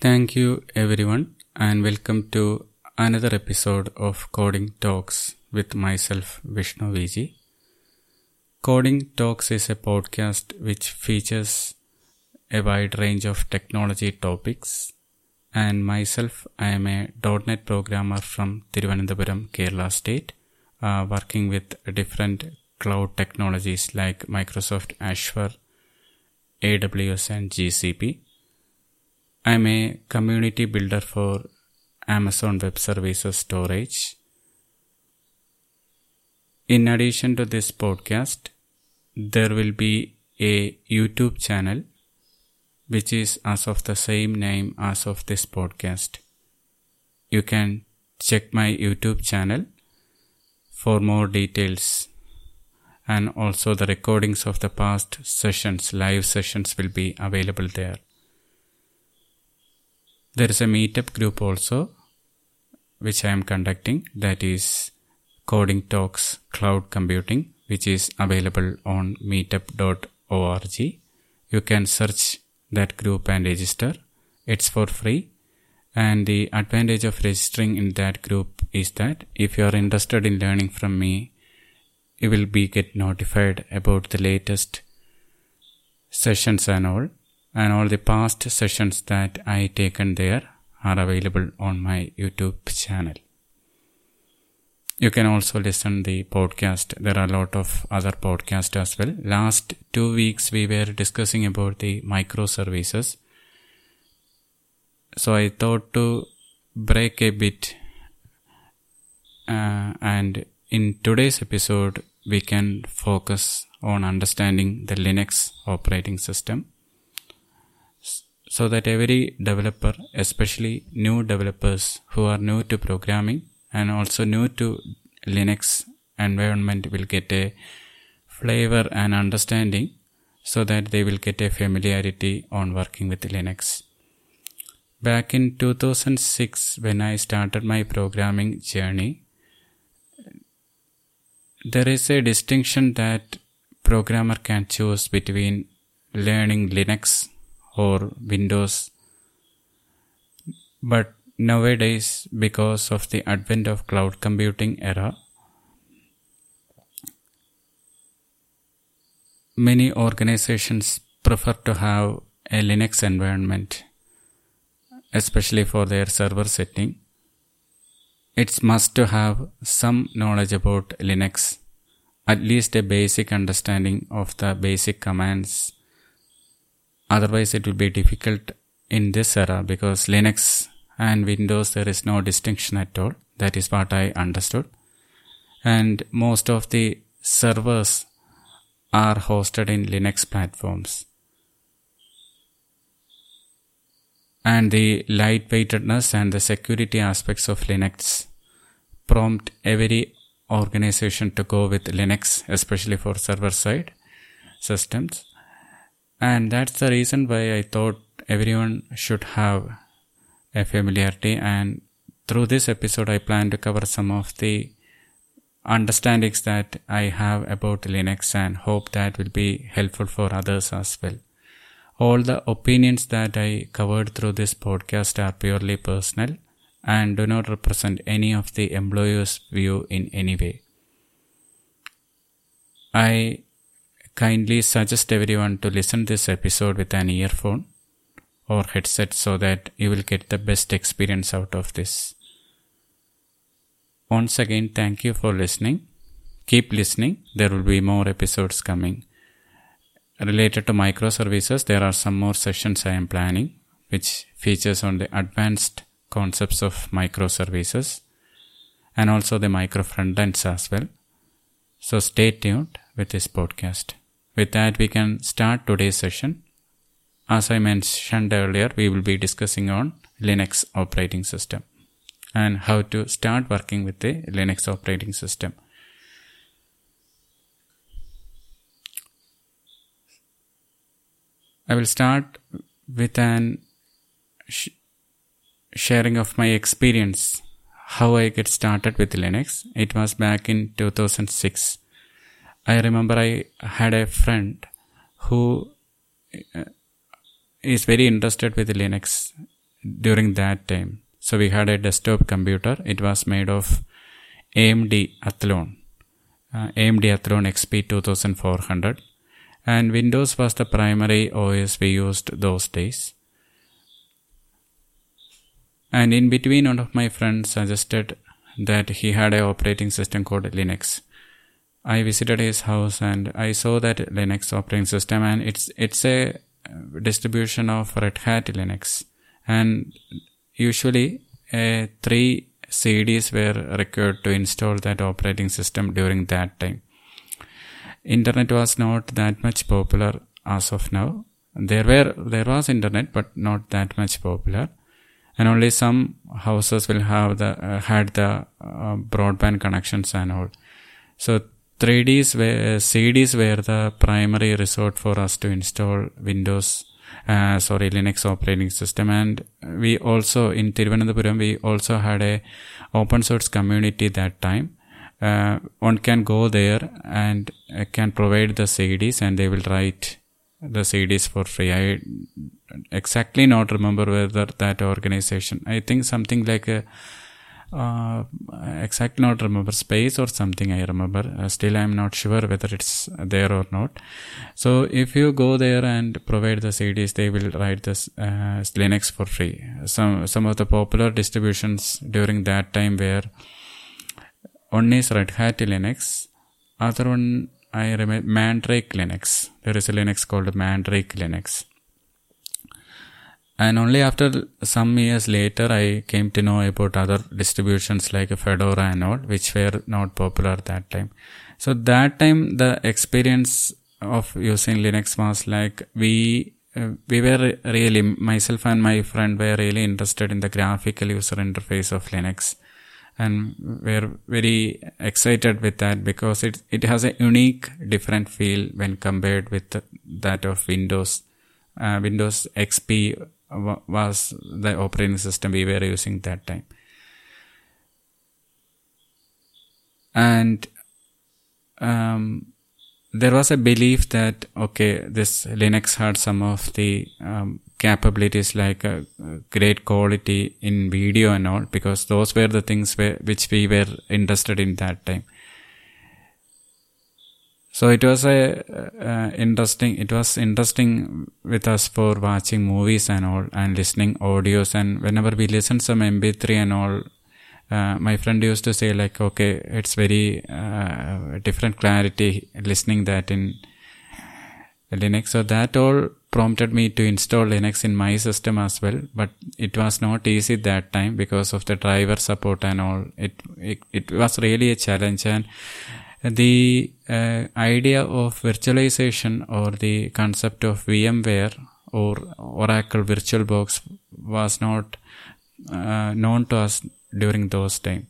Thank you, everyone, and welcome to another episode of Coding Talks with myself, Vishnu Viji. Coding Talks is a podcast which features a wide range of technology topics. And myself, I am a .NET programmer from Thiruvananthapuram, Kerala state, uh, working with different cloud technologies like Microsoft Azure, AWS, and GCP. I'm a community builder for Amazon Web Services storage. In addition to this podcast, there will be a YouTube channel which is as of the same name as of this podcast. You can check my YouTube channel for more details and also the recordings of the past sessions, live sessions will be available there. There is a meetup group also which I am conducting that is Coding Talks Cloud Computing which is available on meetup.org. You can search that group and register. It's for free. And the advantage of registering in that group is that if you are interested in learning from me, you will be get notified about the latest sessions and all. And all the past sessions that I taken there are available on my YouTube channel. You can also listen the podcast. There are a lot of other podcasts as well. Last two weeks we were discussing about the microservices. So I thought to break a bit uh, and in today's episode we can focus on understanding the Linux operating system so that every developer, especially new developers who are new to programming, and also new to Linux environment will get a flavor and understanding so that they will get a familiarity on working with Linux. Back in 2006, when I started my programming journey, there is a distinction that programmer can choose between learning Linux or Windows. But nowadays because of the advent of cloud computing era many organizations prefer to have a linux environment especially for their server setting it's must to have some knowledge about linux at least a basic understanding of the basic commands otherwise it will be difficult in this era because linux and Windows there is no distinction at all. That is what I understood. And most of the servers are hosted in Linux platforms. And the lightweightedness and the security aspects of Linux prompt every organization to go with Linux, especially for server side systems. And that's the reason why I thought everyone should have a familiarity and through this episode I plan to cover some of the understandings that I have about Linux and hope that will be helpful for others as well. All the opinions that I covered through this podcast are purely personal and do not represent any of the employer's view in any way. I kindly suggest everyone to listen this episode with an earphone or headset so that you will get the best experience out of this. Once again, thank you for listening. Keep listening. There will be more episodes coming. Related to microservices, there are some more sessions I am planning, which features on the advanced concepts of microservices and also the micro frontends as well. So stay tuned with this podcast. With that, we can start today's session. As I mentioned earlier, we will be discussing on Linux operating system and how to start working with the Linux operating system. I will start with an sh- sharing of my experience how I get started with Linux. It was back in 2006. I remember I had a friend who uh, very interested with Linux. during that time. So we had a desktop computer. It was made of AMD Athlon, uh, AMD Athlon XP 2400, and Windows was the primary OS we used those days. And in between, one of my friends suggested that he had a operating system called Linux. I visited his house and I saw that Linux operating system, and it's it's a distribution of Red Hat Linux, and usually uh, three CDs were required to install that operating system during that time. Internet was not that much popular as of now. There were there was internet, but not that much popular and only some houses will have the uh, had the uh, broadband connections and all so 3ds were, cds were the primary resort for us to install windows uh, sorry linux operating system and we also in Thiruvananthapuram we also had a open source community that time uh, one can go there and uh, can provide the cds and they will write the CDs for free. I exactly not remember whether that organization. I think something like a uh, exactly not remember space or something I remember. Uh, still, I'm not sure whether it's there or not. So, if you go there and provide the CDs, they will write this uh, Linux for free. Some some of the popular distributions during that time were one is Red Hat Linux, other one I remember Mandrake Linux. There is a Linux called Mandrake Linux. And only after some years later, I came to know about other distributions like Fedora and all, which were not popular at that time. So that time, the experience of using Linux was like we uh, we were really myself and my friend were really interested in the graphical user interface of Linux and we're very excited with that because it, it has a unique different feel when compared with that of windows uh, windows xp was the operating system we were using that time. And um, there was a belief that okay this linux had some of the um, capabilities like uh, great quality in video and all because those were the things where, which we were interested in that time so it was a uh, interesting it was interesting with us for watching movies and all and listening audios. And whenever we listen some mp3 and all uh, my friend used to say like okay it's very uh, different clarity listening that in linux. So that all prompted me to install Linux in my system as well, but it was not easy that time because of the driver support and all. It it, it was really a challenge, and the uh, idea of virtualization or the concept of VMware or Oracle VirtualBox was not uh, known to us during those time.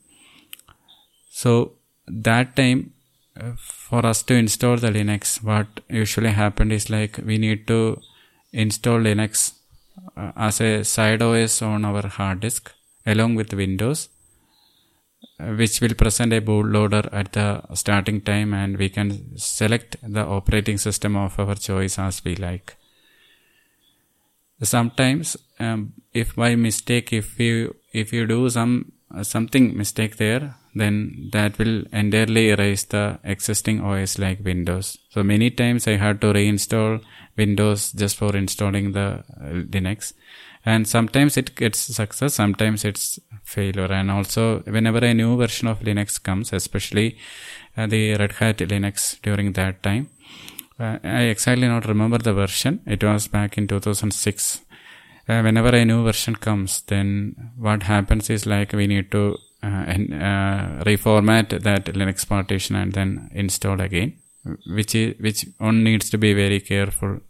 So that time for us to install the Linux, what usually happened is like we need to install Linux uh, as a side OS on our hard disk along with Windows, uh, which will present a bootloader at the starting time and we can select the operating system of our choice as we like. Sometimes, um, if by mistake, if you if you do some uh, something mistake there, then that will entirely erase the existing OS like Windows. So many times I had to reinstall Windows just for installing the uh, Linux. And sometimes it gets success, sometimes it's failure. And also whenever a new version of Linux comes, especially uh, the Red Hat Linux during that time, uh, I exactly not remember the version. It was back in 2006. Uh, whenever a new version comes, then what happens is like we need to uh, uh, reformat that Linux partition and then install again, which is which one needs to be very careful.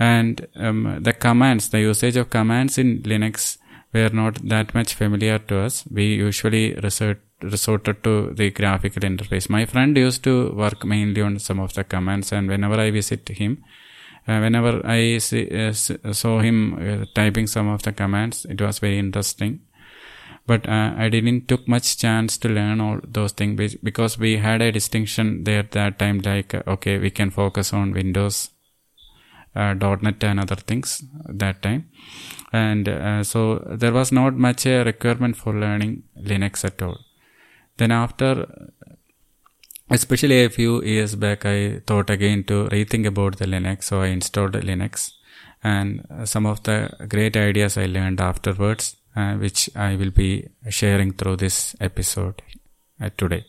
And um, the commands, the usage of commands in Linux were not that much familiar to us. We usually resort, resorted to the graphical interface. My friend used to work mainly on some of the commands, and whenever I visit him, uh, whenever I see, uh, saw him uh, typing some of the commands, it was very interesting but uh, I didn't took much chance to learn all those things because we had a distinction there at that time like uh, okay we can focus on Windows uh, .NET and other things that time, and uh, so there was not much a requirement for learning Linux at all. Then after, especially a few years back, I thought again to rethink about the Linux, so I installed Linux, and some of the great ideas I learned afterwards, uh, which I will be sharing through this episode uh, today.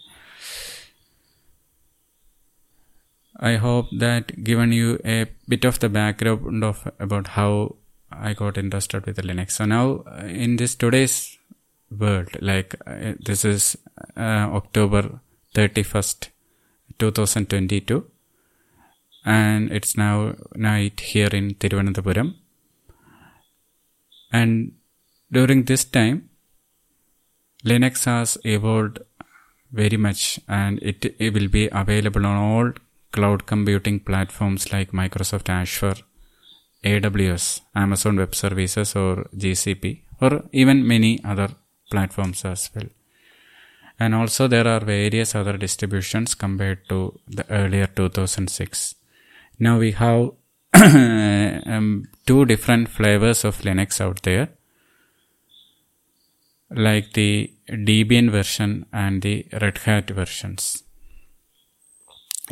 I hope that given you a bit of the background of about how I got interested with Linux. So now uh, in this today's world, like uh, this is uh, October 31st, 2022 and it's now night here in Thiruvananthapuram. And during this time, Linux has evolved very much and it, it will be available on all cloud computing platforms like Microsoft Azure, AWS, Amazon Web Services, or GCP, or even many other platforms as well. And also, there are various other distributions compared to the earlier 2006. Now we have um, two different flavors of Linux out there, like the Debian version and the Red Hat versions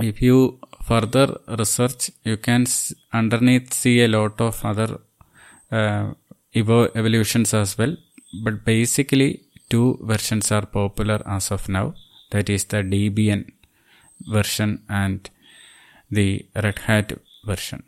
if you further research, you can underneath see a lot of other uh, evo- evolutions as well. But basically, two versions are popular as of now. That is the Debian version and the Red Hat version.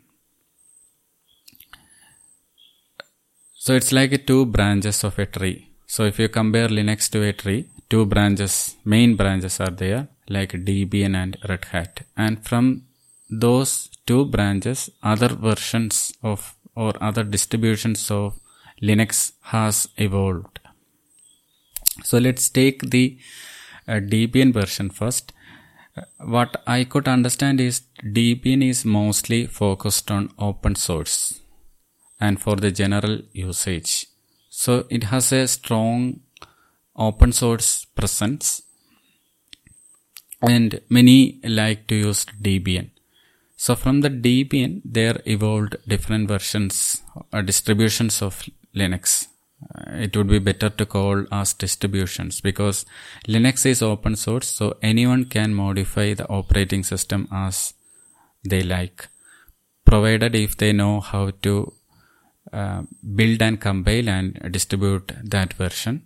So it's like two branches of a tree. So if you compare Linux to a tree, two branches, main branches are there like Debian and Red Hat. And from those two branches, other versions of or other distributions of Linux has evolved. So let's take the uh, Debian version first. Uh, what I could understand is Debian is mostly focused on open source and for the general usage. So it has a strong open source presence and many like to use Debian. So from the Debian, there evolved different versions or uh, distributions of Linux. Uh, it would be better to call as distributions because Linux is open source, so anyone can modify the operating system as they like, provided if they know how to uh, build and compile and distribute that version.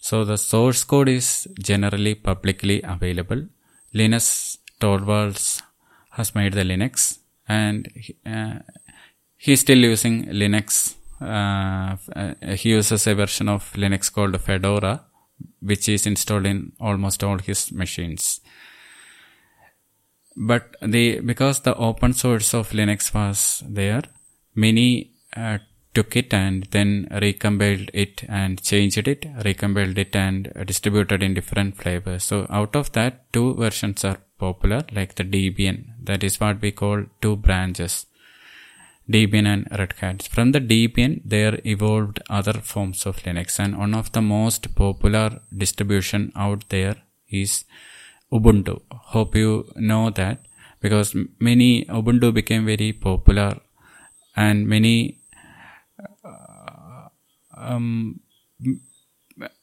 So the source code is generally publicly available Linus Torvalds has made the Linux and uh, he's still using Linux. Uh, uh, he uses a version of Linux called Fedora, which is installed in almost all his machines. But the because the open source of Linux was there, many uh, took it and then recompiled it and changed it, recompiled it and distributed in different flavors. So out of that, two versions are popular, like the Debian. That is what we call two branches. Debian and Red Hat. From the Debian, there evolved other forms of Linux and one of the most popular distribution out there is Ubuntu. Hope you know that because many Ubuntu became very popular and many um,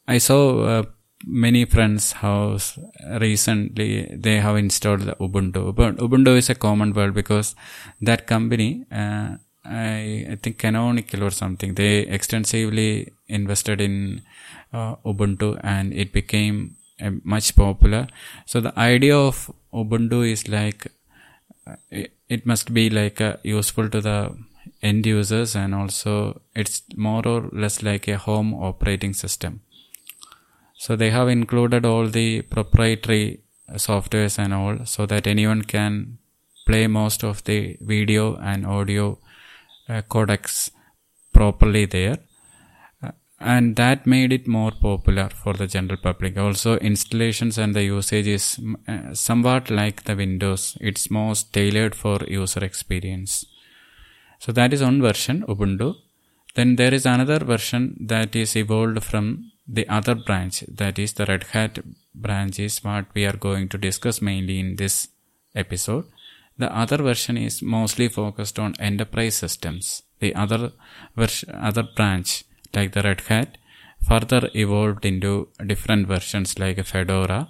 I saw uh, many friends' house recently. They have installed the Ubuntu. But Ubuntu is a common word because that company, uh, I, I, think Canonical or something, they extensively invested in uh, Ubuntu and it became uh, much popular. So the idea of Ubuntu is like uh, it, it must be like uh, useful to the end users and also it's more or less like a home operating system. So they have included all the proprietary softwares and all so that anyone can play most of the video and audio uh, codecs properly there. Uh, and that made it more popular for the general public. Also, installations and the usage is uh, somewhat like the Windows. It's most tailored for user experience. So that is one version, Ubuntu. Then there is another version that is evolved from the other branch, that is the Red Hat branch is what we are going to discuss mainly in this episode. The other version is mostly focused on enterprise systems. The other version, other branch, like the Red Hat, further evolved into different versions like Fedora.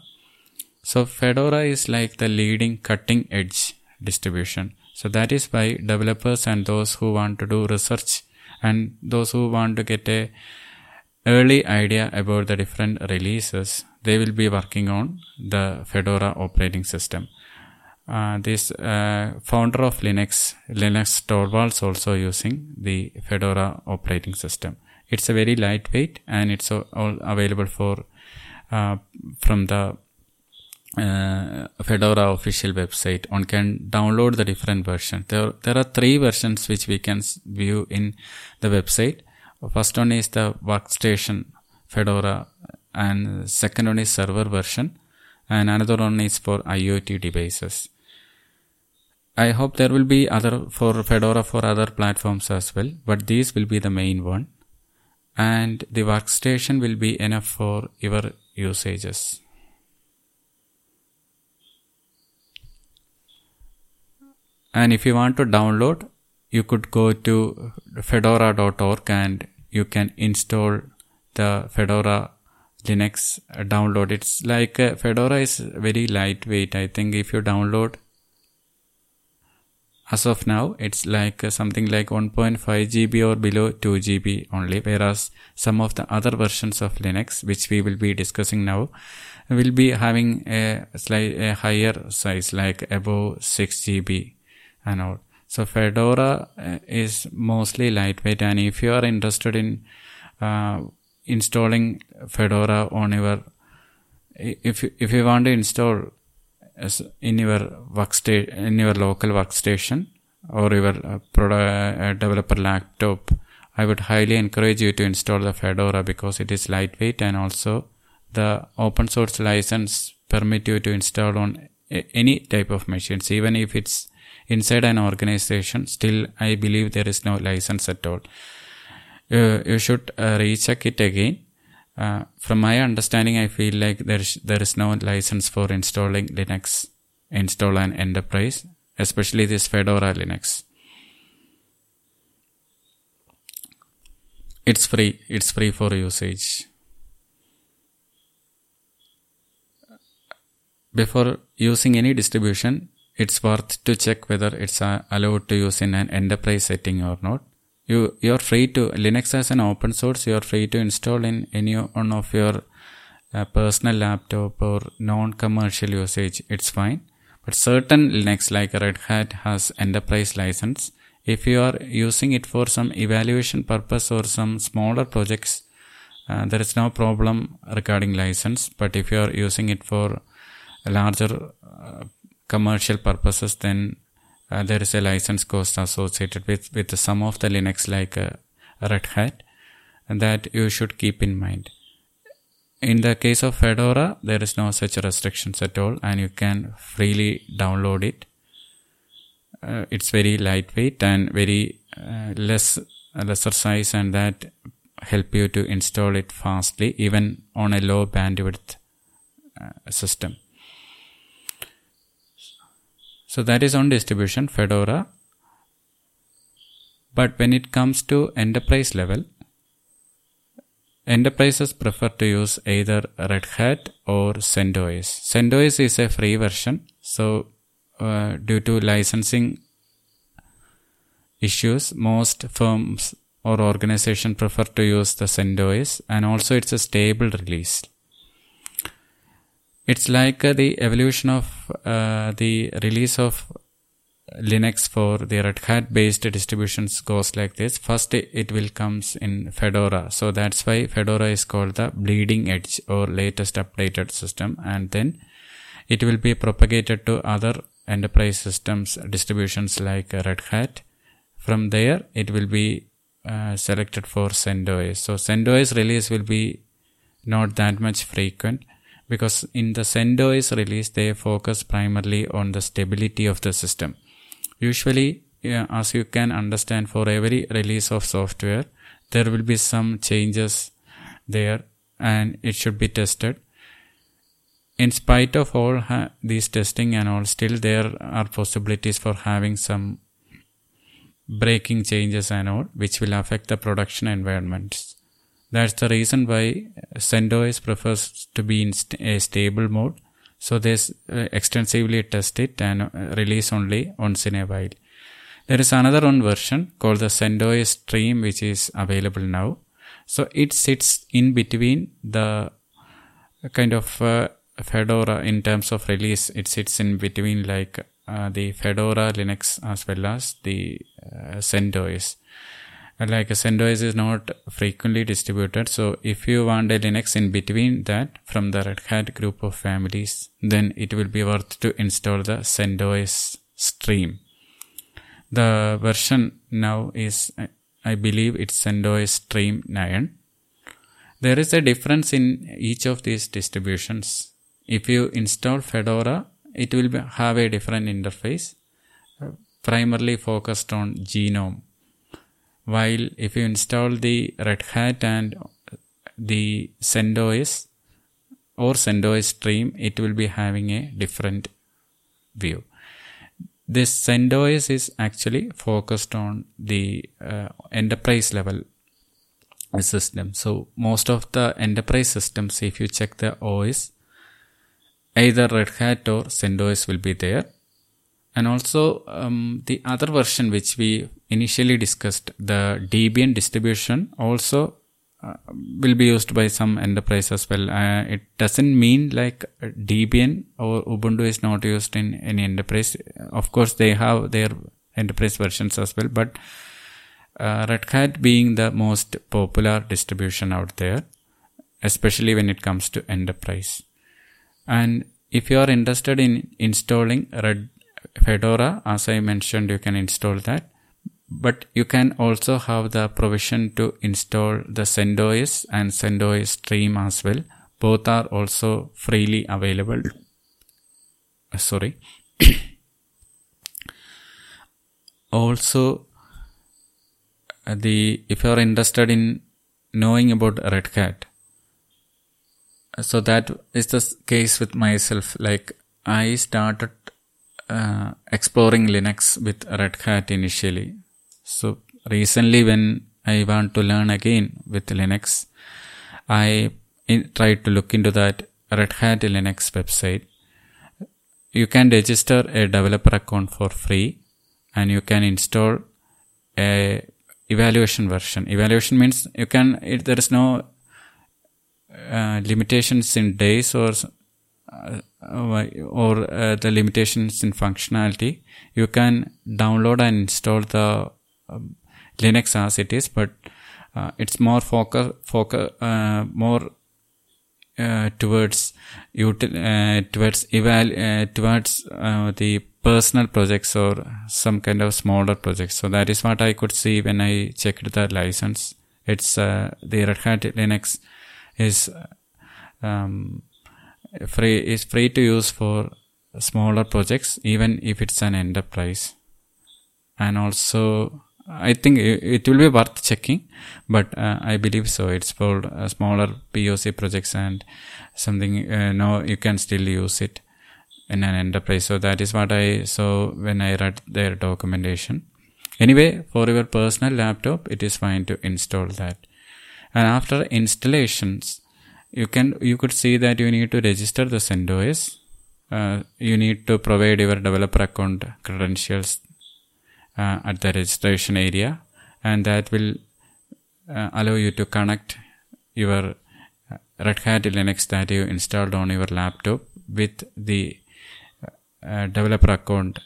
So Fedora is like the leading cutting edge distribution. So that is why developers and those who want to do research and those who want to get a early idea about the different releases, they will be working on the Fedora operating system. Uh, this uh, founder of Linux, Linus Torvalds, also using the Fedora operating system. It's a very lightweight and it's all available for uh, from the uh, Fedora official website. One can download the different versions. There, there are three versions which we can view in the website. First one is the workstation Fedora, and second one is server version, and another one is for IoT devices. I hope there will be other for Fedora for other platforms as well, but these will be the main one. And the workstation will be enough for your usages. And if you want to download, you could go to fedora.org and you can install the Fedora Linux download. It's like uh, Fedora is very lightweight. I think if you download as of now, it's like uh, something like 1.5 GB or below 2 GB only. Whereas some of the other versions of Linux, which we will be discussing now, will be having a slight a higher size, like above 6 GB and. So Fedora uh, is mostly lightweight, and if you are interested in uh, installing Fedora on your, if if you want to install as in your workstation in your local workstation or your uh, product, uh, developer laptop, I would highly encourage you to install the Fedora because it is lightweight and also the open source license permit you to install on any type of machines, even if it's inside an organization, still I believe there is no license at all. Uh, you should uh, recheck it again. Uh, from my understanding, I feel like there is, there is no license for installing Linux, install an enterprise, especially this Fedora Linux. It's free. It's free for usage. Before using any distribution, it's worth to check whether it's uh, allowed to use in an enterprise setting or not. You you're free to Linux as an open source. You're free to install in any one of your uh, personal laptop or non-commercial usage. It's fine. But certain Linux like Red Hat has enterprise license. If you are using it for some evaluation purpose or some smaller projects, uh, there is no problem regarding license. But if you are using it for a larger uh, commercial purposes, then uh, there is a license cost associated with, with some of the Linux like uh, Red Hat that you should keep in mind. In the case of Fedora, there is no such restrictions at all and you can freely download it. Uh, it's very lightweight and very uh, less lesser size and that help you to install it fastly even on a low bandwidth uh, system. So that is on distribution, Fedora. But when it comes to enterprise level, enterprises prefer to use either Red Hat or CentOS. CentOS is a free version, so uh, due to licensing issues, most firms or organization prefer to use the CentOS, and also it's a stable release it's like uh, the evolution of uh, the release of Linux for the Red Hat based distributions goes like this. First, it will comes in Fedora. So that's why Fedora is called the bleeding edge or latest updated system. And then it will be propagated to other enterprise systems distributions like Red Hat. From there, it will be uh, selected for CentOS. So CentOS release will be not that much frequent because in the CentOS release they focus primarily on the stability of the system. Usually, as you can understand, for every release of software, there will be some changes there and it should be tested. in spite of all ha- these testing and all, still there are possibilities for having some breaking changes and all, which will affect the production environments. That's the reason why CentOS prefers to be in st- a stable mode. So they uh, extensively test it and uh, release only once in a while. There is another one version called the CentOS Stream, which is available now. So it sits in between the kind of uh, Fedora in terms of release. It sits in between like uh, the Fedora Linux as well as the uh, CentOS. Like CentOS is not frequently distributed, so if you want a Linux in between that from the Red Hat group of families, then it will be worth to install the CentOS Stream. The version now is, I believe, it's CentOS Stream 9. There is a difference in each of these distributions. If you install Fedora, it will have a different interface, primarily focused on GNOME. While if you install the Red Hat and the CentOS or CentOS stream, it will be having a different view. This CentOS is actually focused on the uh, enterprise level system. So most of the enterprise systems, if you check the OS, either Red Hat or CentOS will be there. And also um, the other version which we initially discussed, the Debian distribution also uh, will be used by some enterprise as well. Uh, it doesn't mean like Debian or Ubuntu is not used in any enterprise. Of course, they have their enterprise versions as well, but uh, Red Hat being the most popular distribution out there, especially when it comes to enterprise. And if you are interested in installing Red Fedora, as I mentioned, you can install that. But you can also have the provision to install the CentOS and CentOS Stream as well. Both are also freely available. Uh, sorry. also, the if you are interested in knowing about Red Hat, so that is the case with myself. Like I started uh, exploring Linux with Red Hat initially. So recently, when I want to learn again with Linux, I in, tried to look into that Red Hat Linux website. You can register a developer account for free, and you can install a evaluation version. Evaluation means you can. It, there is no uh, limitations in days or uh, or uh, the limitations in functionality you can download and install the um, linux as it is but uh, it's more focus focus uh, more towards util- towards eval towards the personal projects or some kind of smaller projects. So that is what i could see when i checked the license. It's the red hat linux is um, free is free to use for smaller projects even if it's an enterprise. And also i think it, will be worth checking but uh, i believe so. It's for uh, smaller poc projects and something uh, no you can still use it in an enterprise. So that is what i saw when i read their documentation. Anyway for your personal laptop it is fine to install that. And after installations you can you could see that you need to register the CentOS. Uh, you need to provide your developer account credentials uh, at the registration area, and that will uh, allow you to connect your uh, Red Hat Linux that you installed on your laptop with the uh, developer account,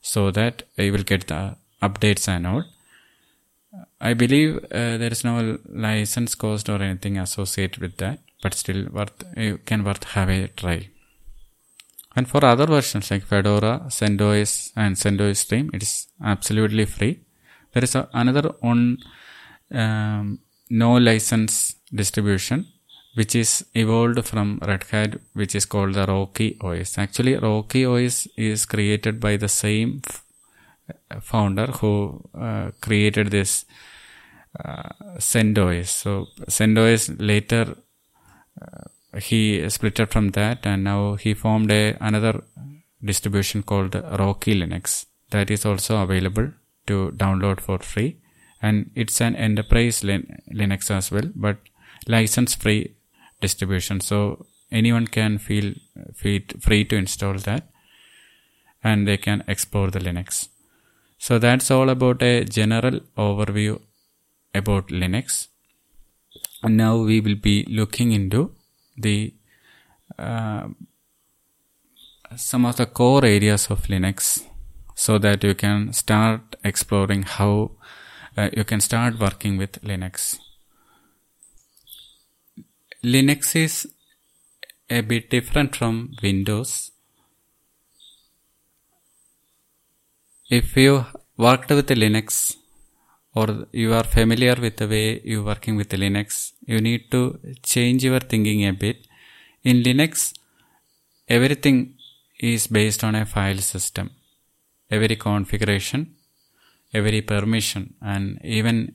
so that you will get the updates and all. I believe uh, there is no license cost or anything associated with that but still worth you can worth have a try. And for other versions like Fedora, CentOS, and CentOS Stream, it is absolutely free. There is a, another on um, no license distribution which is evolved from Red Hat, which is called the Rocky OS. Actually, Rocky OS is created by the same f- founder who uh, created this uh, CentOS. So CentOS later he split up from that and now he formed a another distribution called Rocky Linux that is also available to download for free. And it's an enterprise lin- Linux as well but license free distribution. So anyone can feel free, free to install that and they can explore the Linux. So that's all about a general overview about Linux and now we will be looking into the uh, some of the core areas of Linux so that you can start exploring how uh, you can start working with Linux. Linux is a bit different from Windows. If you worked with Linux or you are familiar with the way you're working with Linux, you need to change your thinking a bit. In Linux, everything is based on a file system. Every configuration, every permission, and even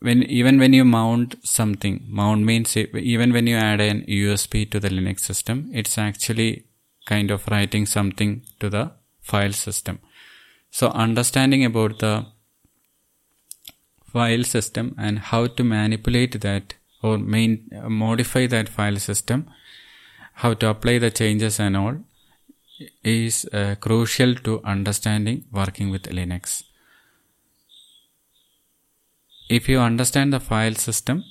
when even when you mount something, mount means even when you add an USB to the Linux system, it's actually kind of writing something to the file system. So understanding about the file system and how to manipulate that or main, modify that file system, how to apply the changes and all is uh, crucial to understanding working with Linux. If you understand the file system,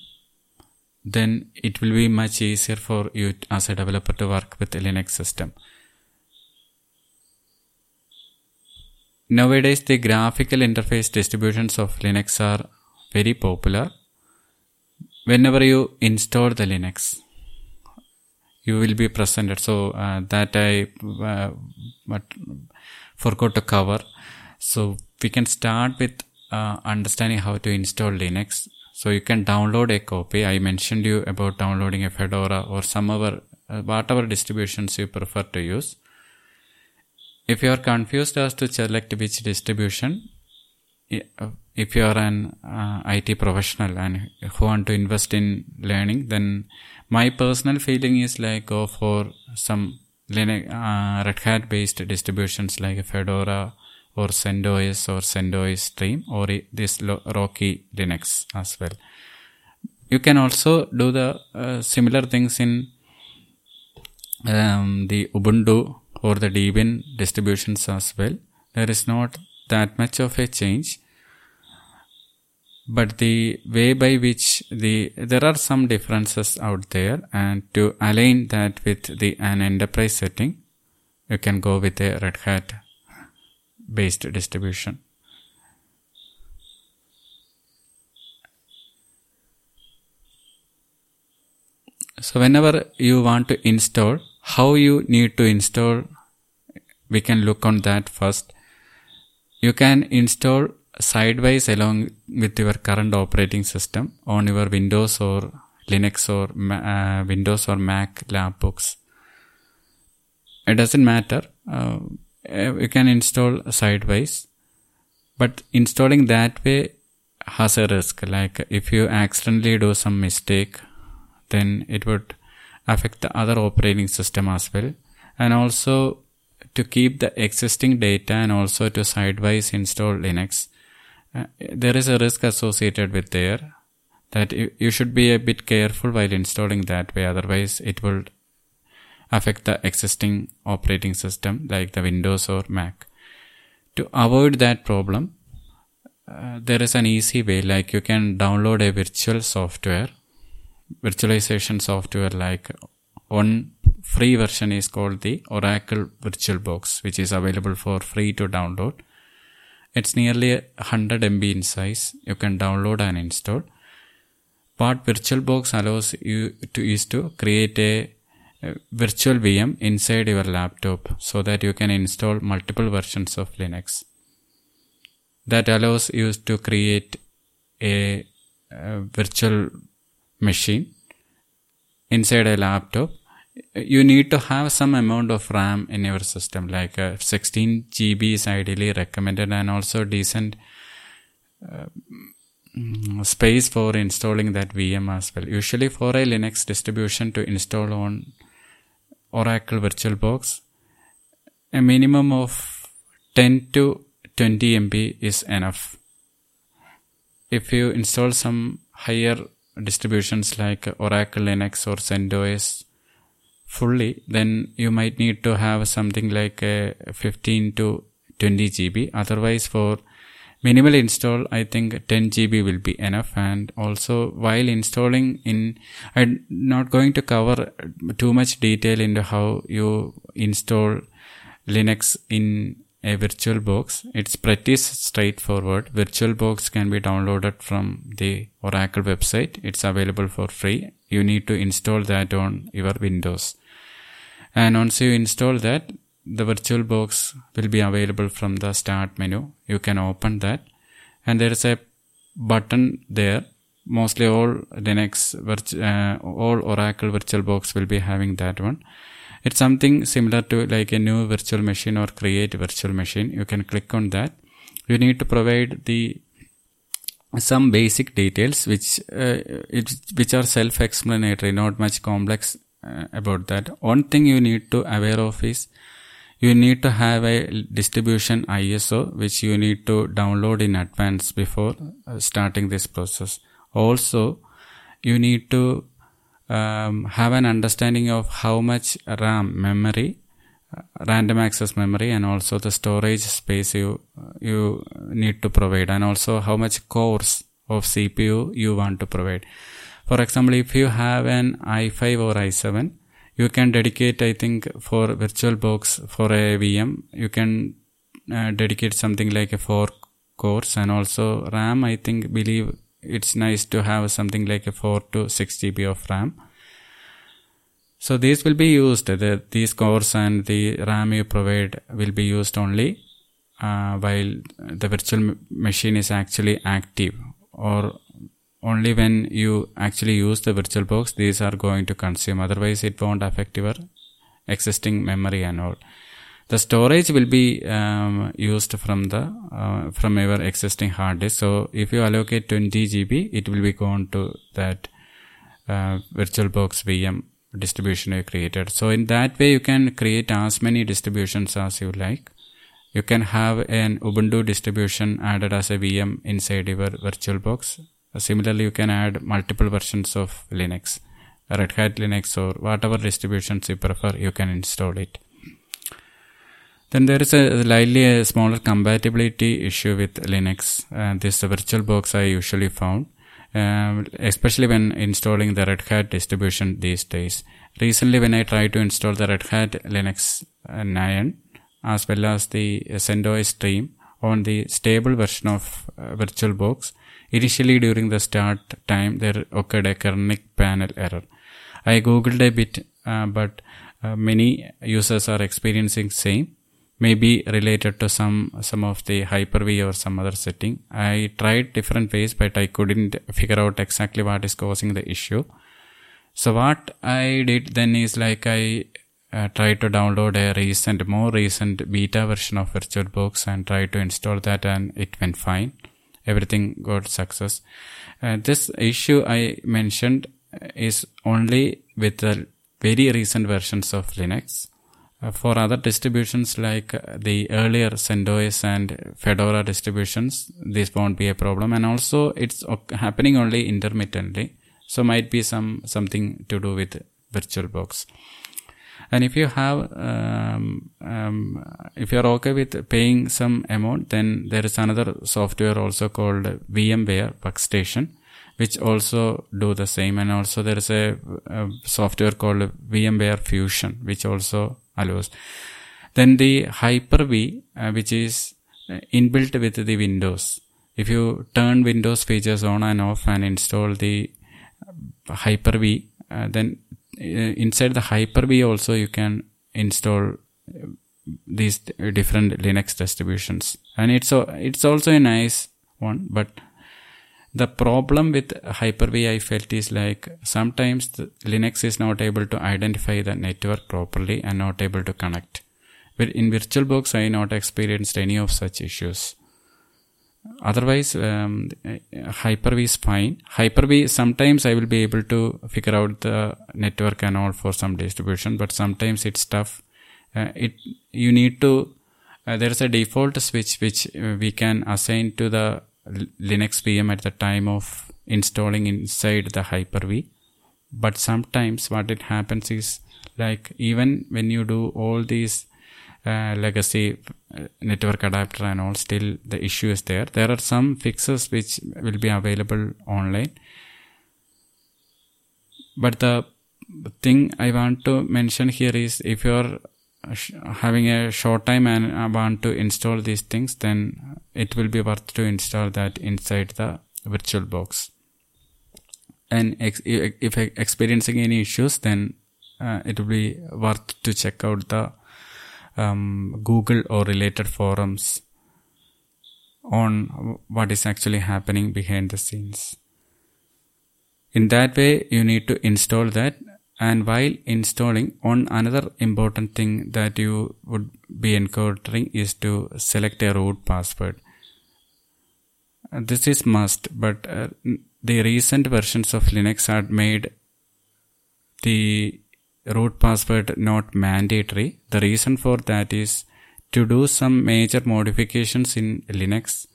then it will be much easier for you as a developer to work with Linux system. Nowadays, the graphical interface distributions of Linux are very popular. Whenever you install the Linux, you will be presented. So uh, that I uh, forgot to cover. So we can start with uh, understanding how to install Linux. So you can download a copy. I mentioned you about downloading a Fedora or some other whatever distributions you prefer to use. If you are confused as to select which distribution, if you are an uh, IT professional and who want to invest in learning, then my personal feeling is like go for some Linux, uh, Red Hat based distributions like Fedora or CentOS or CentOS Stream or this Rocky Linux as well. You can also do the uh, similar things in um, the Ubuntu or the Debian distributions as well. There is not that much of a change. But the way by which the there are some differences out there and to align that with the an enterprise setting you can go with a red hat based distribution. So whenever you want to install how you need to install we can look on that first you can install sidewise along with your current operating system on your Windows or Linux or uh, Windows or Mac laptops. It doesn't matter. Uh, you can install sidewise, but installing that way has a risk. Like if you accidentally do some mistake, then it would affect the other operating system as well. And also to keep the existing data and also to sidewise install Linux. Uh, there is a risk associated with there that you, you should be a bit careful while installing that way. Otherwise it will affect the existing operating system like the windows or mac. To avoid that problem uh, there is an easy way like you can download a virtual software virtualization software like one free version is called the oracle virtualbox which is available for free to download it's nearly 100 MB in size. You can download and install. What VirtualBox allows you to is to create a, a virtual VM inside your laptop so that you can install multiple versions of Linux. That allows you to create a, a virtual machine inside a laptop you need to have some amount of RAM in your system, like uh, 16 GB is ideally recommended, and also decent uh, mm, space for installing that VM as well. Usually for a Linux distribution to install on Oracle VirtualBox, a minimum of 10 to 20 MB is enough. If you install some higher distributions like Oracle Linux or CentOS fully, then you might need to have something like a 15 to 20 GB. Otherwise, for minimal install, I think 10 GB will be enough. And also, while installing in, I'm not going to cover too much detail into how you install Linux in a VirtualBox. It's pretty straightforward. VirtualBox can be downloaded from the Oracle website. It's available for free. You need to install that on your Windows. And once you install that, the VirtualBox will be available from the start menu. You can open that and there is a button there. Mostly all Linux, uh, all Oracle VirtualBox will be having that one. It's something similar to like a new virtual machine or create virtual machine. You can click on that. You need to provide the some basic details which uh, it, which are self-explanatory, not much complex uh, about that. One thing you need to aware of is you need to have a distribution ISO which you need to download in advance before uh, starting this process. Also, you need to um, have an understanding of how much RAM memory, uh, random access memory, and also the storage space you you need to provide, and also how much cores of CPU you want to provide. For example, if you have an i5 or i7, you can dedicate i think for virtualbox for a vm you can uh, dedicate something like a 4 cores and also ram i think believe it's nice to have something like a 4 to 6 gb of ram. So these will be used the, these cores and the ram you provide will be used only uh, while the virtual machine is actually active or only when you actually use the VirtualBox these are going to consume. Otherwise it won't affect your existing memory and all the storage will be um, used from the uh, from your existing hard disk. So if you allocate 20 gb it will be gone to that uh, virtualbox vm distribution you created. So in that way you can create as many distributions as you like. You can have an ubuntu distribution added as a vm inside your virtualbox similarly, you can add multiple versions of Linux, Red Hat Linux or whatever distributions you prefer, you can install it. Then there is a slightly a smaller compatibility issue with Linux. Uh, this VirtualBox I usually found, uh, especially when installing the Red Hat distribution these days. Recently, when I tried to install the Red Hat Linux uh, 9 as well as the CentOS stream on the stable version of uh, VirtualBox, Initially during the start time there occurred a kernel panic error. I googled a bit uh, but uh, many users are experiencing same maybe related to some some of the hyper-v or some other setting i tried different ways but i couldn't figure out exactly what is causing the issue so what i did then is like i uh, tried to download a recent more recent beta version of virtualbox and tried to install that and it went fine everything got success. Uh, this issue I mentioned is only with the very recent versions of Linux. Uh, for other distributions like the earlier CentOS and Fedora distributions, this won't be a problem. And also, it's happening only intermittently, so might be some something to do with VirtualBox. And if you have, um, um, if you are okay with paying some amount, then there is another software also called VMware Workstation, which also do the same. And also there is a, a software called VMware Fusion, which also allows. Then the Hyper-V, uh, which is inbuilt with the Windows. If you turn Windows features on and off and install the Hyper-V, uh, then uh, inside the Hyper-V also you can install uh, these different Linux distributions and it's it's also a nice one but the problem with Hyper-V I felt is like sometimes Linux is not able to identify the network properly and not able to connect. But in VirtualBox I not experienced any of such issues. otherwise um, hyper-v is fine hyper-v sometimes i will be able to figure out the network and all for some distribution but sometimes it's tough uh, it you need to uh, there is a default switch which uh, we can assign to the linux vm at the time of installing inside the hyper-v. But sometimes what it happens is like even when you do all these uh, legacy uh, network adapter and all still the issue is there. There are some fixes which will be available online. But the thing i want to mention here is if you are having a short time and want to install these things then it will be worth to install that inside the virtual box and ex- if experiencing any issues then uh, it will be worth to check out the um, Google or related forums on what is actually happening behind the scenes. In that way, you need to install that. And while installing, on another important thing that you would be encountering is to select a root password. This is must, but uh, the recent versions of Linux had made the root password not mandatory. The reason for that is to do some major modifications in Linux,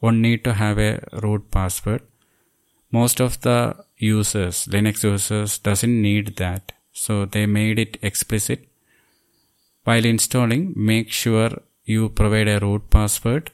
one need to have a root password. Most of the users, Linux users, doesn't need that. So they made it explicit. While installing, make sure you provide a root password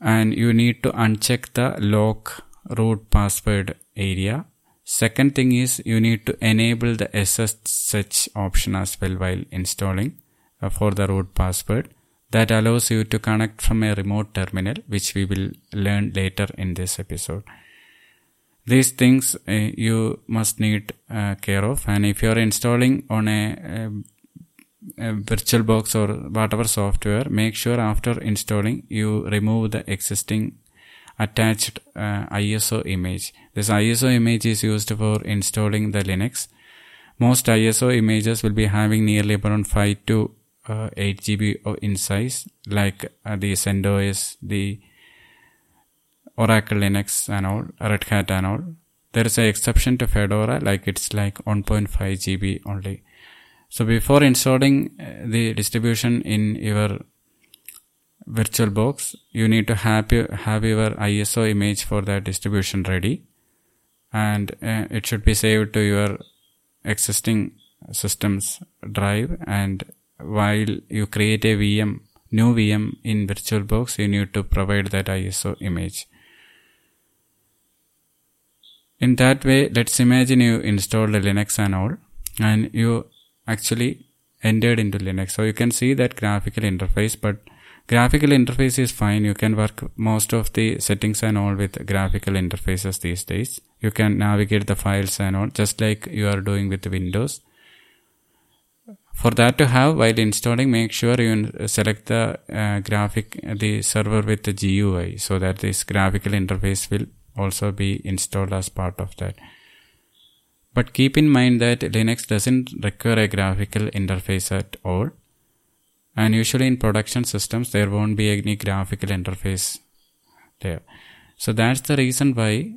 and you need to uncheck the lock root password area Second thing is you need to enable the SSH option as well while installing uh, for the root password. That allows you to connect from a remote terminal, which we will learn later in this episode. These things uh, you must need uh, care of, and if you are installing on a, a, a VirtualBox or whatever software, make sure after installing you remove the existing attached uh, ISO image. This ISO image is used for installing the Linux. Most ISO images will be having nearly around 5 to uh, 8 GB of in size, like uh, the CentOS, the Oracle Linux and all, Red Hat and all. There is an exception to Fedora, like it's like 1.5 GB only. So before installing uh, the distribution in your VirtualBox, you need to have, have your ISO image for that distribution ready and uh, it should be saved to your existing system's drive and while you create a VM, new VM in VirtualBox, you need to provide that ISO image. In that way, let's imagine you installed Linux and all, and you actually entered into Linux. So you can see that graphical interface, but graphical interface is fine. You can work most of the settings and all with graphical interfaces these days. You can navigate the files and all just like you are doing with windows. For that to have while installing make sure you select the uh, graphic the server with the GUI so that this graphical interface will also be installed as part of that. But keep in mind that Linux doesn't require a graphical interface at all. And usually in production systems there won't be any graphical interface there. So that's the reason why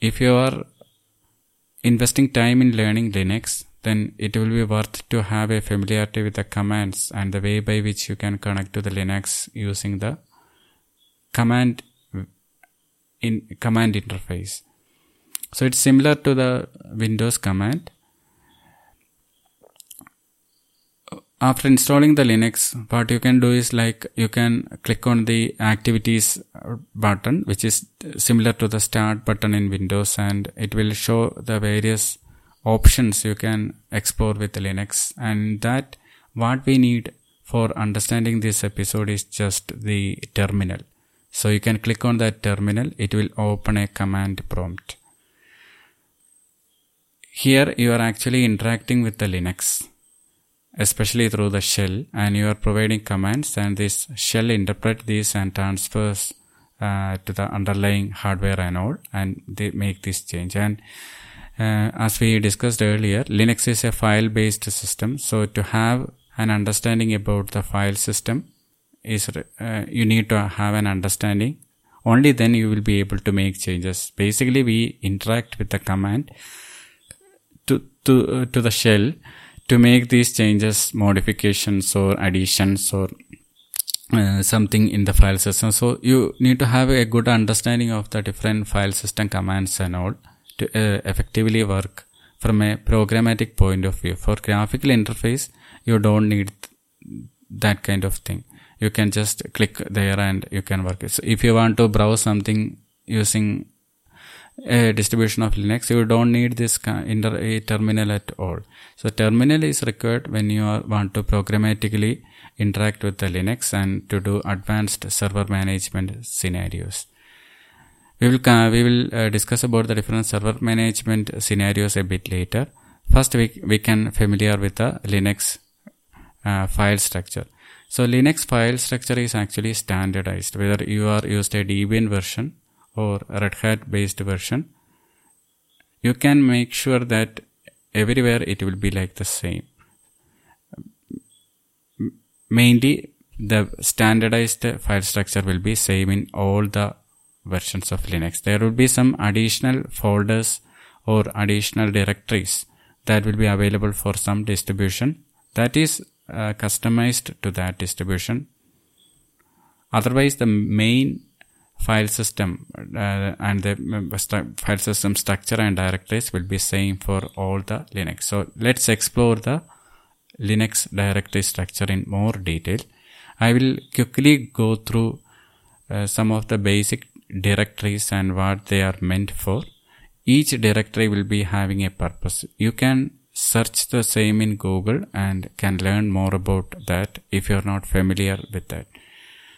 if you are investing time in learning linux then it will be worth to have a familiarity with the commands and the way by which you can connect to the linux using the command in command interface so it's similar to the windows command after installing the Linux, what you can do is like you can click on the activities uh, button, which is similar to the start button in Windows, and it will show the various options you can explore with Linux. And that what we need for understanding this episode is just the terminal. So you can click on that terminal, it will open a command prompt. Here you are actually interacting with the Linux especially through the shell and you are providing commands and this shell interpret these and transfers uh, to the underlying hardware and all and they make this change. And uh, as we discussed earlier linux is a file based system. So to have an understanding about the file system is uh, you need to have an understanding. Only then you will be able to make changes. Basically, we interact with the command to to uh, to the shell to make these changes, modifications or additions or uh, something in the file system. So you need to have a good understanding of the different file system commands and all to uh, effectively work from a programmatic point of view. For graphical interface, you don't need that kind of thing. You can just click there and you can work it. So if you want to browse something using a distribution of Linux, you don't need this a terminal at all. So terminal is required when you are, want to programmatically interact with the Linux and to do advanced server management scenarios. We will, uh, we will uh, discuss about the different server management scenarios a bit later. First, we, we can familiar with the Linux uh, file structure. So Linux file structure is actually standardized, whether you are used a Debian version or Red Hat based version. You can make sure that everywhere it will be like the same. Mainly, the standardized file structure will be same in all the versions of Linux. There will be some additional folders or additional directories that will be available for some distribution that is uh, customized to that distribution. Otherwise, the main file system uh, and the uh, file system structure and directories will be same for all the Linux. So let's explore the Linux directory structure in more detail. I will quickly go through uh, some of the basic directories and what they are meant for. Each directory will be having a purpose. You can search the same in Google and can learn more about that if you are not familiar with that.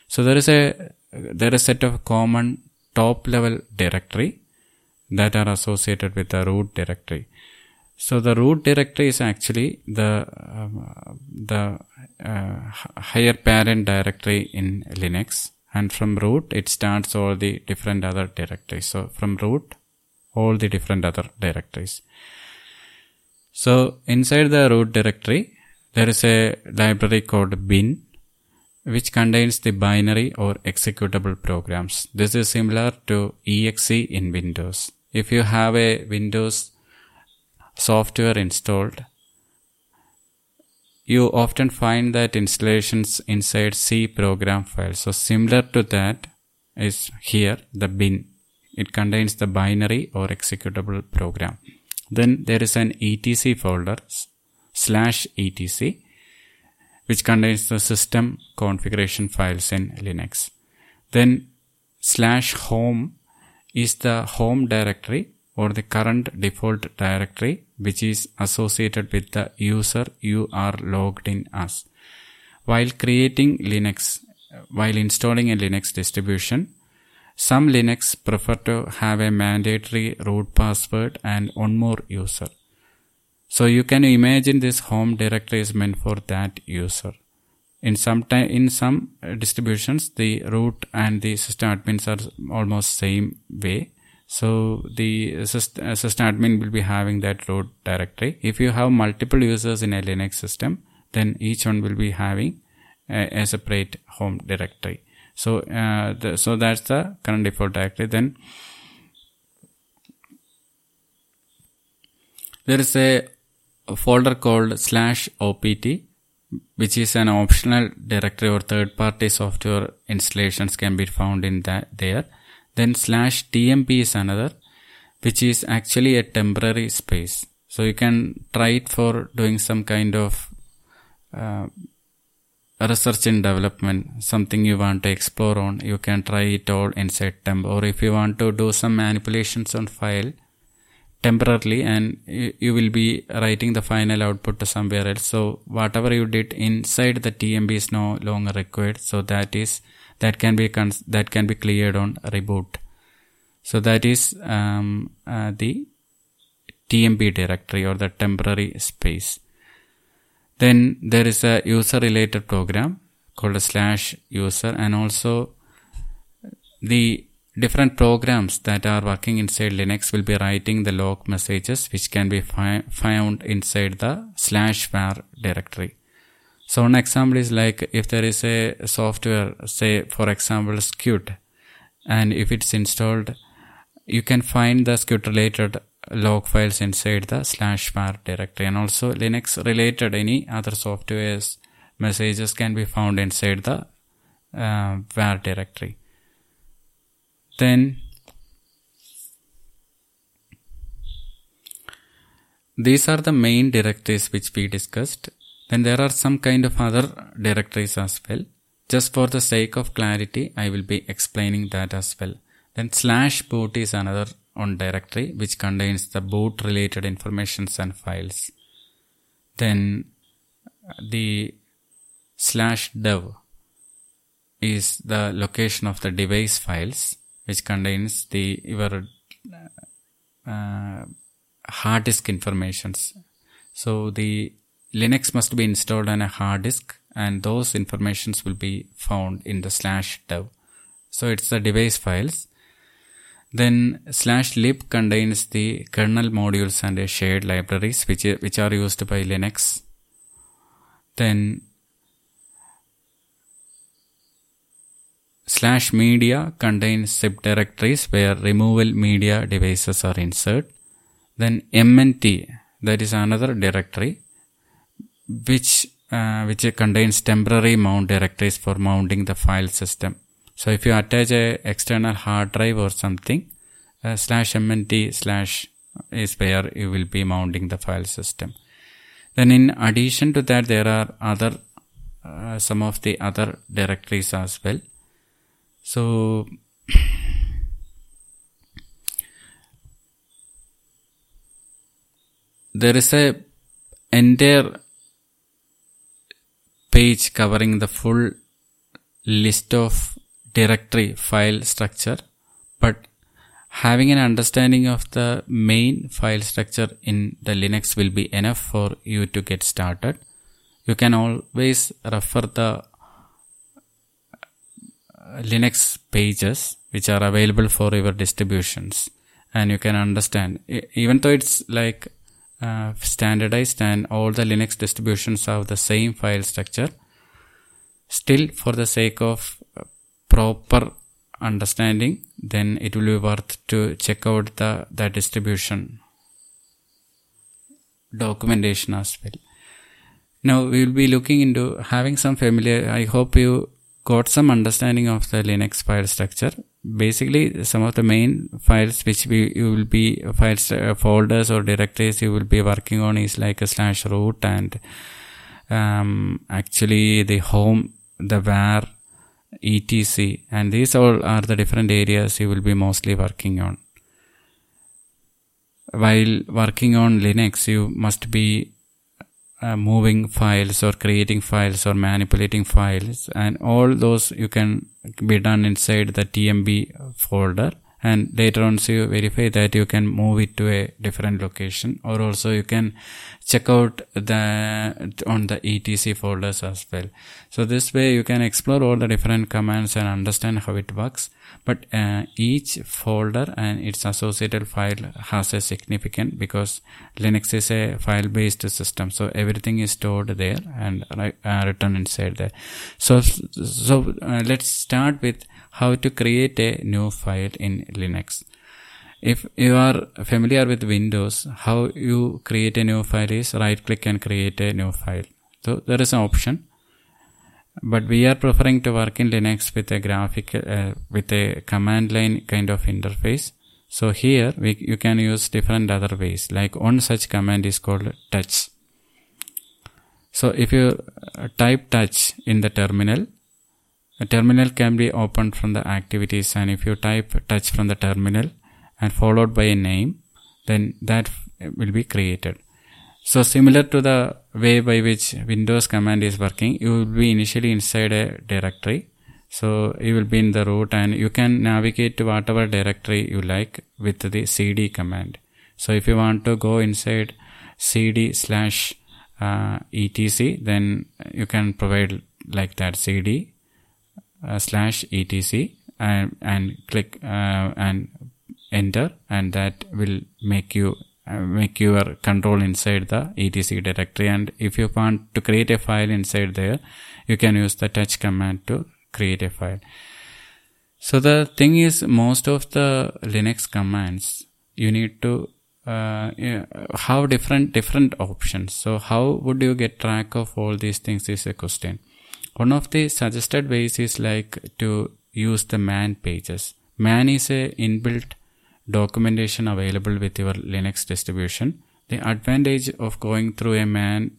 So there is a there is a set of common top level directory that are associated with the root directory. So the root directory is actually the uh, the uh, higher parent directory in Linux and from root it starts all the different other directories so from root all the different other directories so inside the root directory there is a library called bin which contains the binary or executable programs this is similar to exe in windows if you have a windows software installed you often find that installations inside C program files. So similar to that is here the bin. It contains the binary or executable program. Then there is an etc folder slash etc which contains the system configuration files in Linux. Then slash home is the home directory or the current default directory which is associated with the user you are logged in as. While creating Linux, while installing a Linux distribution, some Linux prefer to have a mandatory root password and one more user. So you can imagine this home directory is meant for that user. In some time, in some uh, distributions, the root and the system admins are almost same way so the system, uh, system admin will be having that root directory. If you have multiple users in a Linux system, then each one will be having a, a separate home directory. So, uh, the, so that's the current default directory. Then there is a, folder called slash opt, which is an optional directory or third party software installations can be found in that there then slash tmp is another, which is actually a temporary space. So you can try it for doing some kind of uh, research and development, something you want to explore on. You can try it all inside temp. Or if you want to do some manipulations on file temporarily and you, will be writing the final output to somewhere else. So whatever you did inside the TMP is no longer required. So that is that can be cons- that can be cleared on reboot. So that is um, uh, the TMP directory or the temporary space. Then there is a user related program called a slash user and also the different programs that are working inside Linux will be writing the log messages which can be fi- found inside the slash var directory. So an example is like if there is a software, say for example Sqt, and if it's installed, you can find the Sqt related log files inside the slash var directory and also Linux related any other software's messages can be found inside the uh, var directory. Then these are the main directories which we discussed. Then there are some kind of other directories as well. Just for the sake of clarity, I will be explaining that as well. Then slash boot is another on directory which contains the boot related informations and files. Then the slash dev is the location of the device files which contains the your uh, hard disk informations. So the Linux must be installed on a hard disk and those informations will be found in the slash dev. So it's the device files. Then slash lib contains the kernel modules and shared libraries which, which are used by Linux. Then slash media contains zip directories where removal media devices are inserted. Then MNT, that is another directory which uh, which contains temporary mount directories for mounting the file system. So if you attach a external hard drive or something, uh, slash mnt slash is where you will be mounting the file system. Then in addition to that, there are other uh, some of the other directories as well. So there is a entire page covering the full list of directory file structure but having an understanding of the main file structure in the linux will be enough for you to get started you can always refer the linux pages which are available for your distributions and you can understand even though it's like uh, standardized and all the Linux distributions have the same file structure. Still, for the sake of proper understanding, then it will be worth to check out the, the distribution documentation as well. Now we will be looking into having some familiar. I hope you got some understanding of the Linux file structure basically some of the main files which we you will be files uh, folders or directories you will be working on is like a slash root and um, actually the home the var etc and these all are the different areas you will be mostly working on. While working on linux you must be uh, moving files or creating files or manipulating files. And all those you can be done inside the tmp folder and later on so you verify that you can move it to a different location or also you can check out the on the etc folders as well. So this way you can explore all the different commands and understand how it works. But uh, each folder and its associated file has a significant because linux is a file based system so everything is stored there and uh, written inside there. So so uh, let's start with how to create a new file in linux. If you are familiar with windows how you create a new file is right click and create a new file. So there is an option. But we are preferring to work in linux with a graphical uh, with a command line kind of interface. So here we, you can use different other ways. Like one such command is called touch. So if you uh, type touch in the terminal a terminal can be opened from the activities and if you type touch from the terminal and followed by a name then that will be created so similar to the way by which Windows command is working, you will be initially inside a directory. So you will be in the root and you can navigate to whatever directory you like with the cd command. So if you want to go inside cd slash uh, etc, then you can provide like that cd slash etc and, and click uh, and enter and that will make you uh, make your control inside the etc directory. And if you want to create a file inside there you can use the touch command to create a file. So the thing is most of the linux commands you need to uh, have different different options. So how would you get track of all these things is a question one of the suggested ways is like to use the man pages. Man is a inbuilt documentation available with your linux distribution. The advantage of going through a man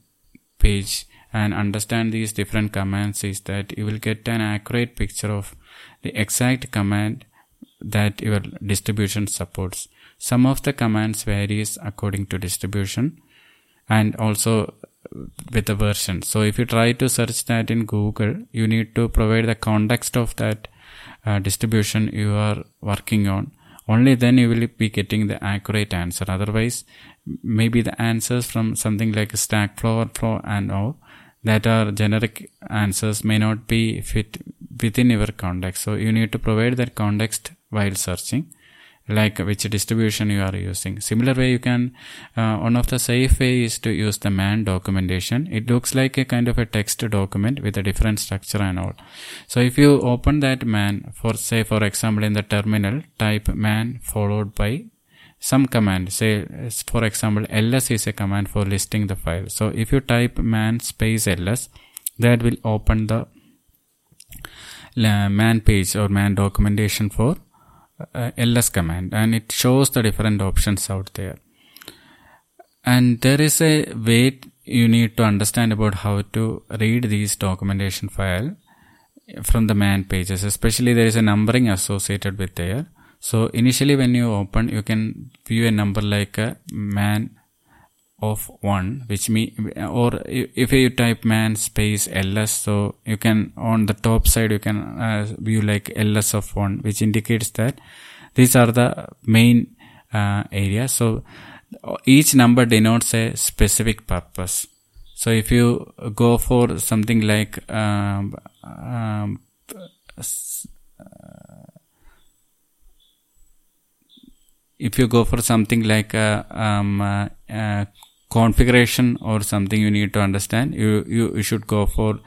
page and understand these different commands is that you will get an accurate picture of the exact command that your distribution supports. Some of the commands varies according to distribution and also with the version. So if you try to search that in google you need to provide the context of that uh, distribution you are working on. Only then you will be getting the accurate answer. Otherwise maybe the answers from something like stack flow and all that are generic answers may not be fit within your context. So you need to provide that context while searching like which distribution you are using. Similar way you can uh, one of the safe way is to use the man documentation. It looks like a kind of a text document with a different structure and all. So if you open that man for say for example in the terminal type man followed by some command. Say for example ls is a command for listing the file. So if you type man space ls that will open the uh, man page or man documentation for uh, ls command and it shows the different options out there. And there is a way you need to understand about how to read these documentation file from the man pages especially there is a numbering associated with there. So initially when you open you can view a number like a man of 1 which mean or if you type man space ls so you can on the top side you can uh, view like ls of 1 which indicates that these are the main uh, areas so each number denotes a specific purpose. So if you go for something like um, um, if you go for something like a, um, uh, uh, configuration or something you need to understand you you, you should go for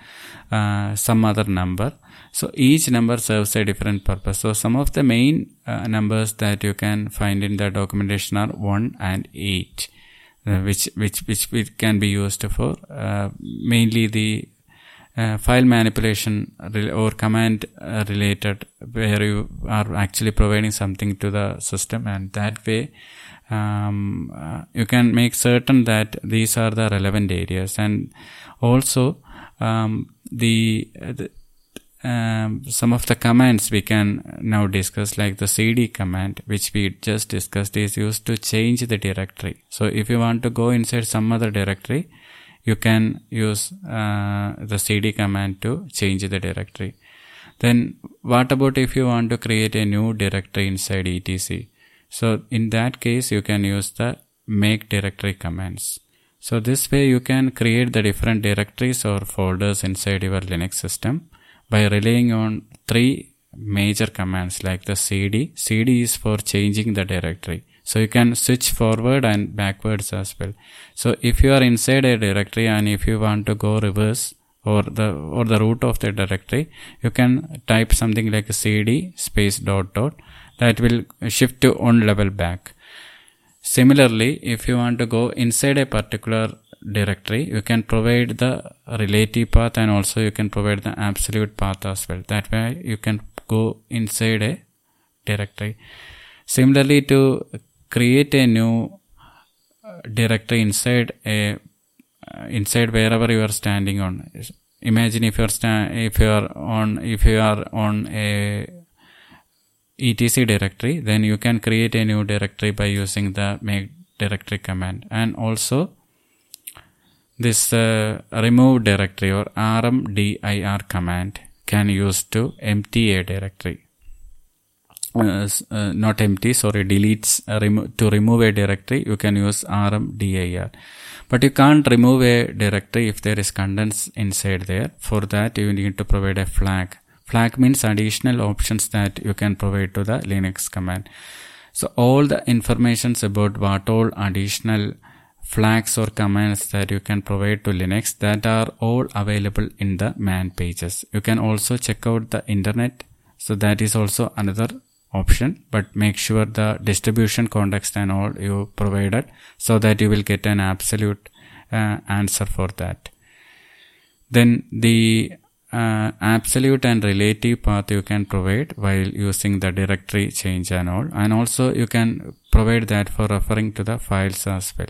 uh, some other number. So each number serves a different purpose. So some of the main uh, numbers that you can find in the documentation are 1 and 8 uh, which which which can be used for uh, mainly the uh, file manipulation or command uh, related where you are actually providing something to the system and that way um, uh, you can make certain that these are the relevant areas. And also um, the, the um, some of the commands we can now discuss like the cd command which we just discussed is used to change the directory. So if you want to go inside some other directory you can use uh, the cd command to change the directory. Then what about if you want to create a new directory inside etc so in that case, you can use the make directory commands. So this way you can create the different directories or folders inside your Linux system by relying on three major commands like the cd. cd is for changing the directory. So you can switch forward and backwards as well. So if you are inside a directory and if you want to go reverse or the or the root of the directory, you can type something like cd space dot dot that will shift to one level back. Similarly, if you want to go inside a particular directory, you can provide the relative path and also you can provide the absolute path as well. That way you can go inside a directory. Similarly, to create a new uh, directory inside a uh, inside wherever you are standing on. Imagine if you are sta- if you are on if you are on a etc directory then you can create a new directory by using the make directory command. And also this uh, remove directory or rmdir command can use to empty a directory. Uh, uh, not empty sorry deletes uh, remo to remove a directory you can use rmdir but you can't remove a directory if there is contents inside there. For that you need to provide a flag flag means additional options that you can provide to the linux command So all the informations about what all additional flags or commands that you can provide to Linux that are all available in the man pages. You can also check out the internet. So that is also another option, but make sure the distribution context and all you provided so that you will get an absolute uh, answer for that. Then the uh, absolute and relative path you can provide while using the directory change and all. And also you can provide that for referring to the files as well.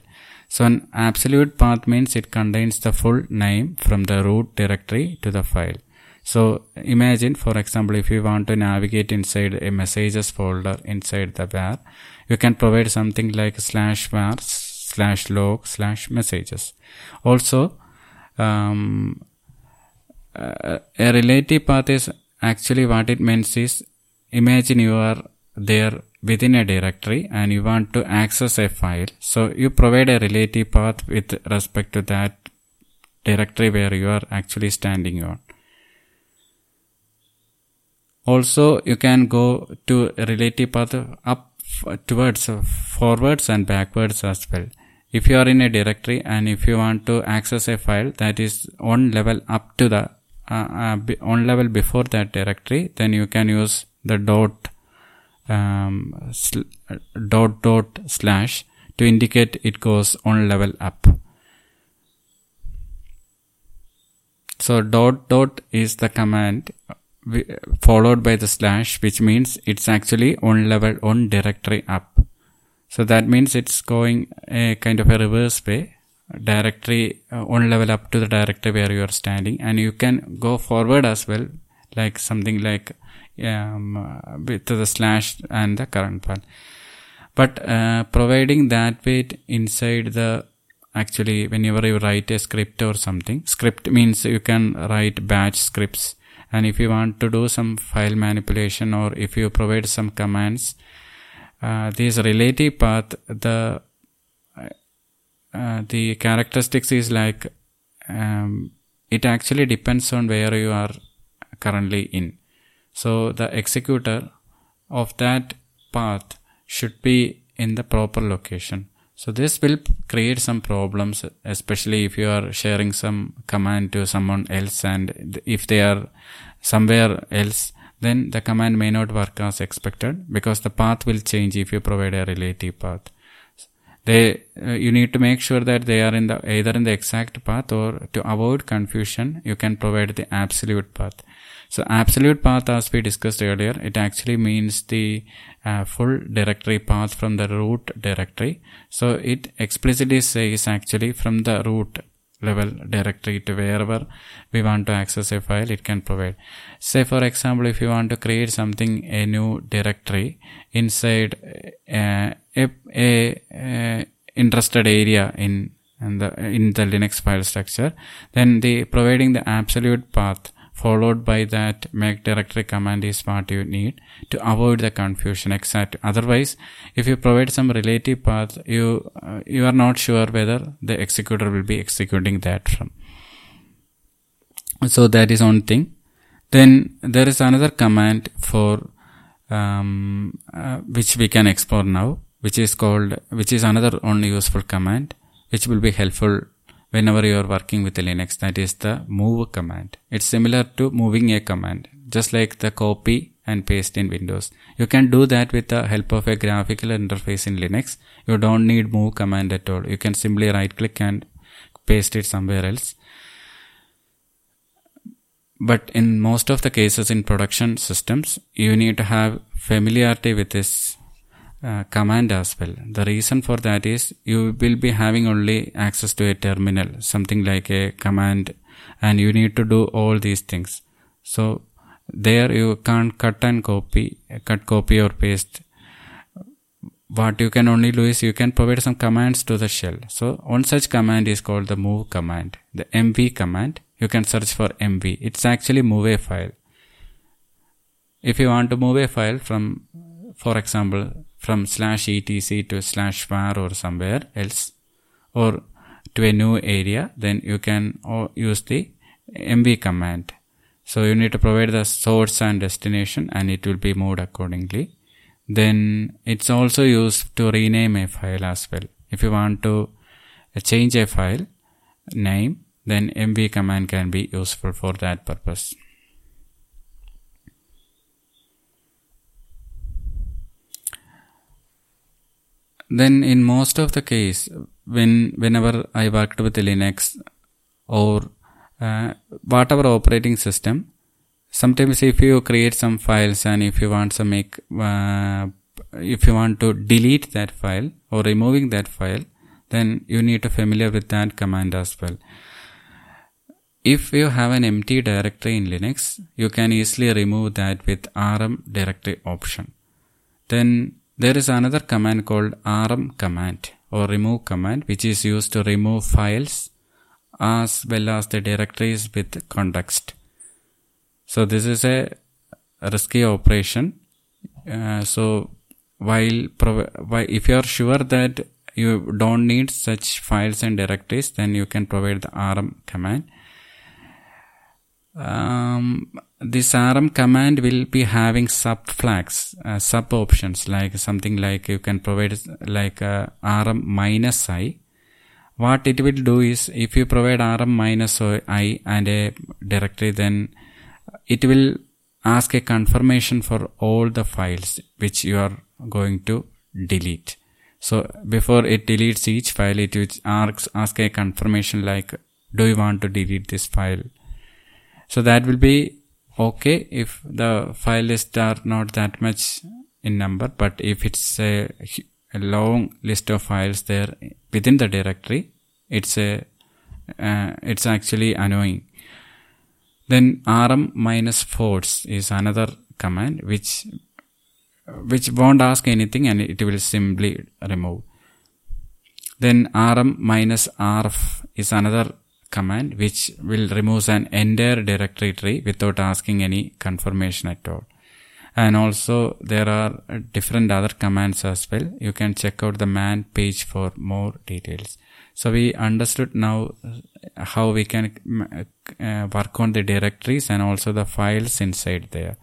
So an absolute path means it contains the full name from the root directory to the file. So imagine for example if you want to navigate inside a messages folder inside the var you can provide something like slash var slash log slash messages. Also um, uh, a relative path is actually what it means is imagine you are there within a directory and you want to access a file. So you provide a relative path with respect to that directory where you are actually standing on. Also you can go to a relative path up towards forwards and backwards as well. If you are in a directory and if you want to access a file that is one level up to the uh, on level before that directory then you can use the dot um, dot dot slash to indicate it goes on level up. So dot dot is the command followed by the slash which means it's actually on level on directory up. So that means it's going a kind of a reverse way directory uh, one level up to the directory where you are standing. And you can go forward as well like something like um, with the slash and the current file. But uh, providing that way inside the actually whenever you write a script or something script means you can write batch scripts. And if you want to do some file manipulation or if you provide some commands uh, this relative path the uh, the characteristics is like um, it actually depends on where you are currently in. So the executor of that path should be in the proper location. So this will create some problems especially if you are sharing some command to someone else and if they are somewhere else then the command may not work as expected because the path will change if you provide a relative path they uh, you need to make sure that they are in the either in the exact path or to avoid confusion you can provide the absolute path. So absolute path as we discussed earlier it actually means the uh, full directory path from the root directory. So it explicitly says actually from the root level directory to wherever we want to access a file it can provide. Say for example if you want to create something a new directory inside uh, a, a, a interested area in in the in the linux file structure then the providing the absolute path followed by that make directory command is what you need to avoid the confusion exact otherwise if you provide some relative path you uh, you are not sure whether the executor will be executing that from. So that is one thing. Then there is another command for um, uh, which we can explore now which is called which is another only useful command which will be helpful whenever you are working with Linux that is the move command. It's similar to moving a command just like the copy and paste in Windows. You can do that with the help of a graphical interface in Linux. You don't need move command at all. You can simply right click and paste it somewhere else. But in most of the cases in production systems you need to have familiarity with this uh, command as well. The reason for that is you will be having only access to a terminal, something like a command, and you need to do all these things. So there you can't cut and copy, cut, copy or paste. What you can only do is you can provide some commands to the shell. So one such command is called the move command, the mv command. You can search for mv. It's actually move a file. If you want to move a file from, for example, from slash etc to slash var or somewhere else or to a new area then you can uh, use the mv command so you need to provide the source and destination and it will be moved accordingly then it's also used to rename a file as well. If you want to uh, change a file name, then mv command can be useful for that purpose. Then in most of the case, when whenever I worked with Linux or uh, whatever operating system, sometimes if you create some files and if you want to make uh, if you want to delete that file or removing that file then you need to familiar with that command as well. If you have an empty directory in linux you can easily remove that with rm directory option. Then there is another command called rm command or remove command which is used to remove files as well as the directories with context so this is a risky operation. Uh, so while, while if you are sure that you don't need such files and directories, then you can provide the rm command. Um, this rm command will be having sub flags, uh, sub options like something like you can provide like uh, rm minus i. What it will do is if you provide rm minus i and a directory, then it will ask a confirmation for all the files which you are going to delete. So before it deletes each file, it will ask, ask a confirmation like, do you want to delete this file? So that will be okay if the file list are not that much in number, but if it's a, a long list of files there within the directory, it's a, uh, it's actually annoying. Then rm minus force is another command which which won't ask anything and it will simply remove. Then rm minus rf is another command which will remove an entire directory tree without asking any confirmation at all. And also there are different other commands as well. You can check out the man page for more details. So we understood now how we can uh, work on the directories and also the files inside there.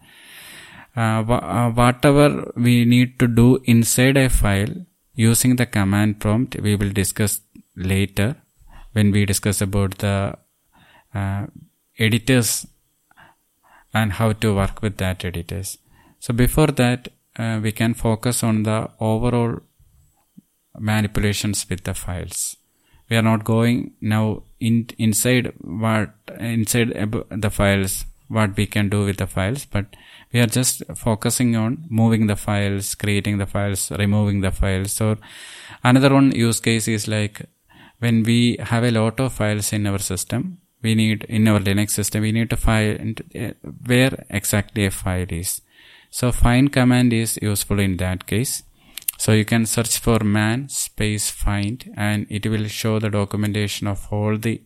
Uh, uh, whatever we need to do inside a file using the command prompt, we will discuss later when we discuss about the uh, editors and how to work with that editors. So before that, uh, we can focus on the overall manipulations with the files we are not going now in, inside what inside the files what we can do with the files but we are just focusing on moving the files creating the files removing the files so another one use case is like when we have a lot of files in our system we need in our linux system we need to find where exactly a file is so find command is useful in that case so you can search for man space find and it will show the documentation of all the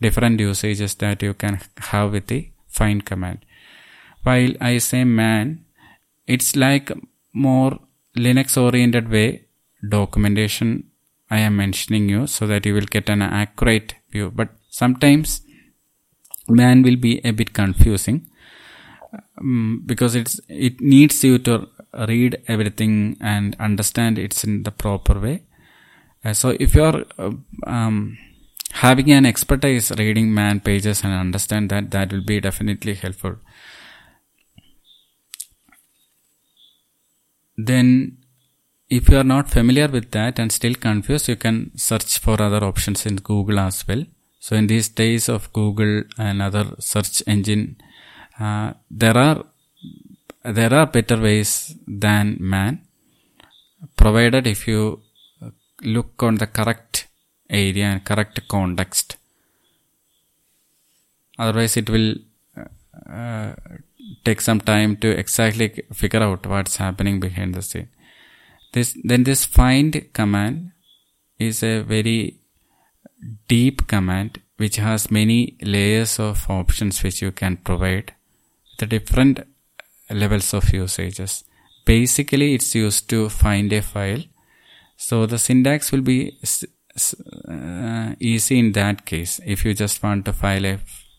different usages that you can have with the find command. While I say man, it's like more Linux oriented way documentation I am mentioning you so that you will get an accurate view. But sometimes man will be a bit confusing um, because it's it needs you to read everything and understand it's in the proper way. Uh, so if you are uh, um, having an expertise reading man pages and understand that, that will be definitely helpful. Then if you are not familiar with that and still confused, you can search for other options in Google as well. So in these days of Google and other search engine, uh, there are there are better ways than man, provided if you look on the correct area and correct context. Otherwise, it will uh, take some time to exactly figure out what's happening behind the scene. This then this find command is a very deep command which has many layers of options which you can provide. The different levels of usages. Basically, it's used to find a file. So the syntax will be uh, easy in that case if you just want to file a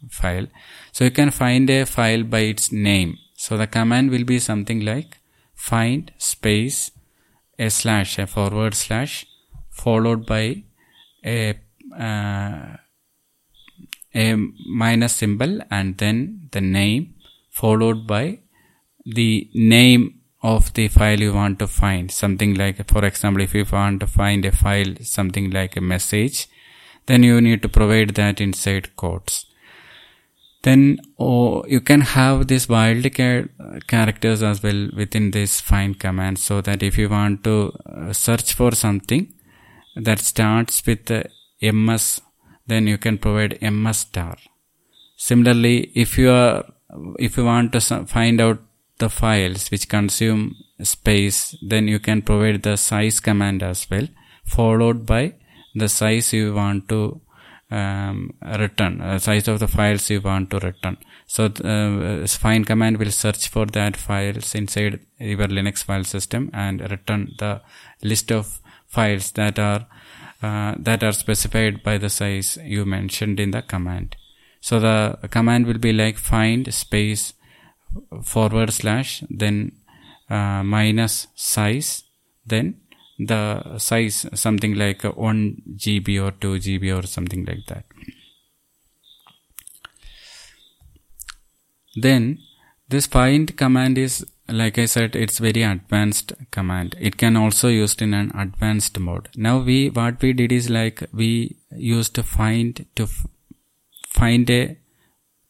file. So you can find a file by its name. So the command will be something like find space a slash, a forward slash, followed by a uh, a minus symbol and then the name followed by the name of the file you want to find. Something like for example if you want to find a file something like a message then you need to provide that inside quotes then oh, you can have these wild characters as well within this find command so that if you want to uh, search for something that starts with ms then you can provide ms star. Similarly if you are if you want to find out the files which consume space then you can provide the size command as well followed by the size you want to um, return uh, size of the files you want to return so uh, find command will search for that files inside your linux file system and return the list of files that are uh, that are specified by the size you mentioned in the command. So the command will be like find space forward slash then uh, minus size then the size something like 1 GB or 2 GB or something like that. Then this find command is like I said, it's very advanced command. It can also used in an advanced mode. Now we, what we did is like we used find to find a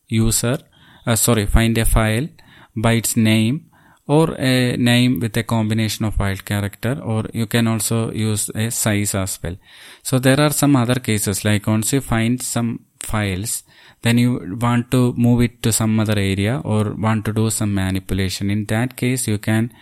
user, uh, sorry, find a file by its name or a name with a combination of wild character or you can also use a size as well. So there are some other cases like once you find some files then you want to move it to some other area or want to do some manipulation. In that case, you can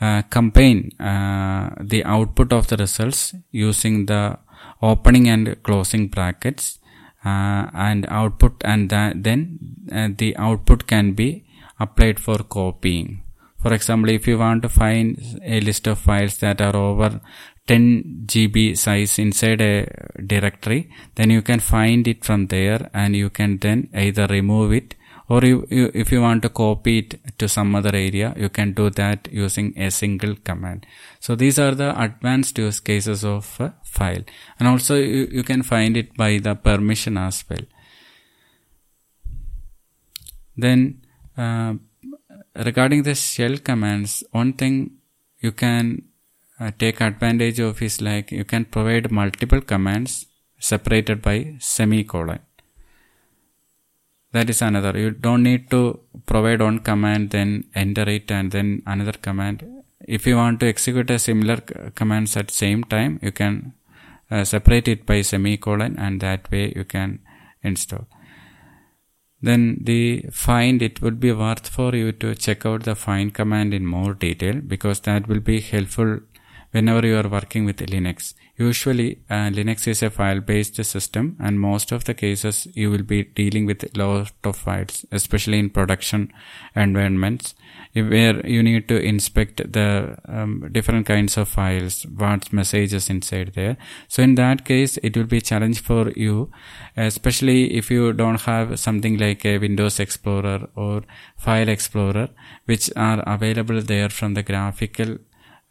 uh, combine uh, the output of the results using the opening and closing brackets uh, and output and that, then uh, the output can be applied for copying. For example, if you want to find a list of files that are over 10 GB size inside a directory, then you can find it from there and you can then either remove it or you, you, if you want to copy it to some other area, you can do that using a single command. So these are the advanced use cases of a file. And also you, you can find it by the permission as well. Then uh, regarding the shell commands, one thing you can uh, take advantage of is like you can provide multiple commands separated by semicolon. That is another. You don't need to provide one command, then enter it, and then another command. If you want to execute a similar commands at same time, you can uh, separate it by semicolon, and that way you can install. Then the find it would be worth for you to check out the find command in more detail because that will be helpful whenever you are working with Linux. Usually, uh, Linux is a file-based system and most of the cases you will be dealing with a lot of files, especially in production environments where you need to inspect the um, different kinds of files, what messages inside there. So in that case, it will be a challenge for you, especially if you don't have something like a Windows Explorer or File Explorer, which are available there from the graphical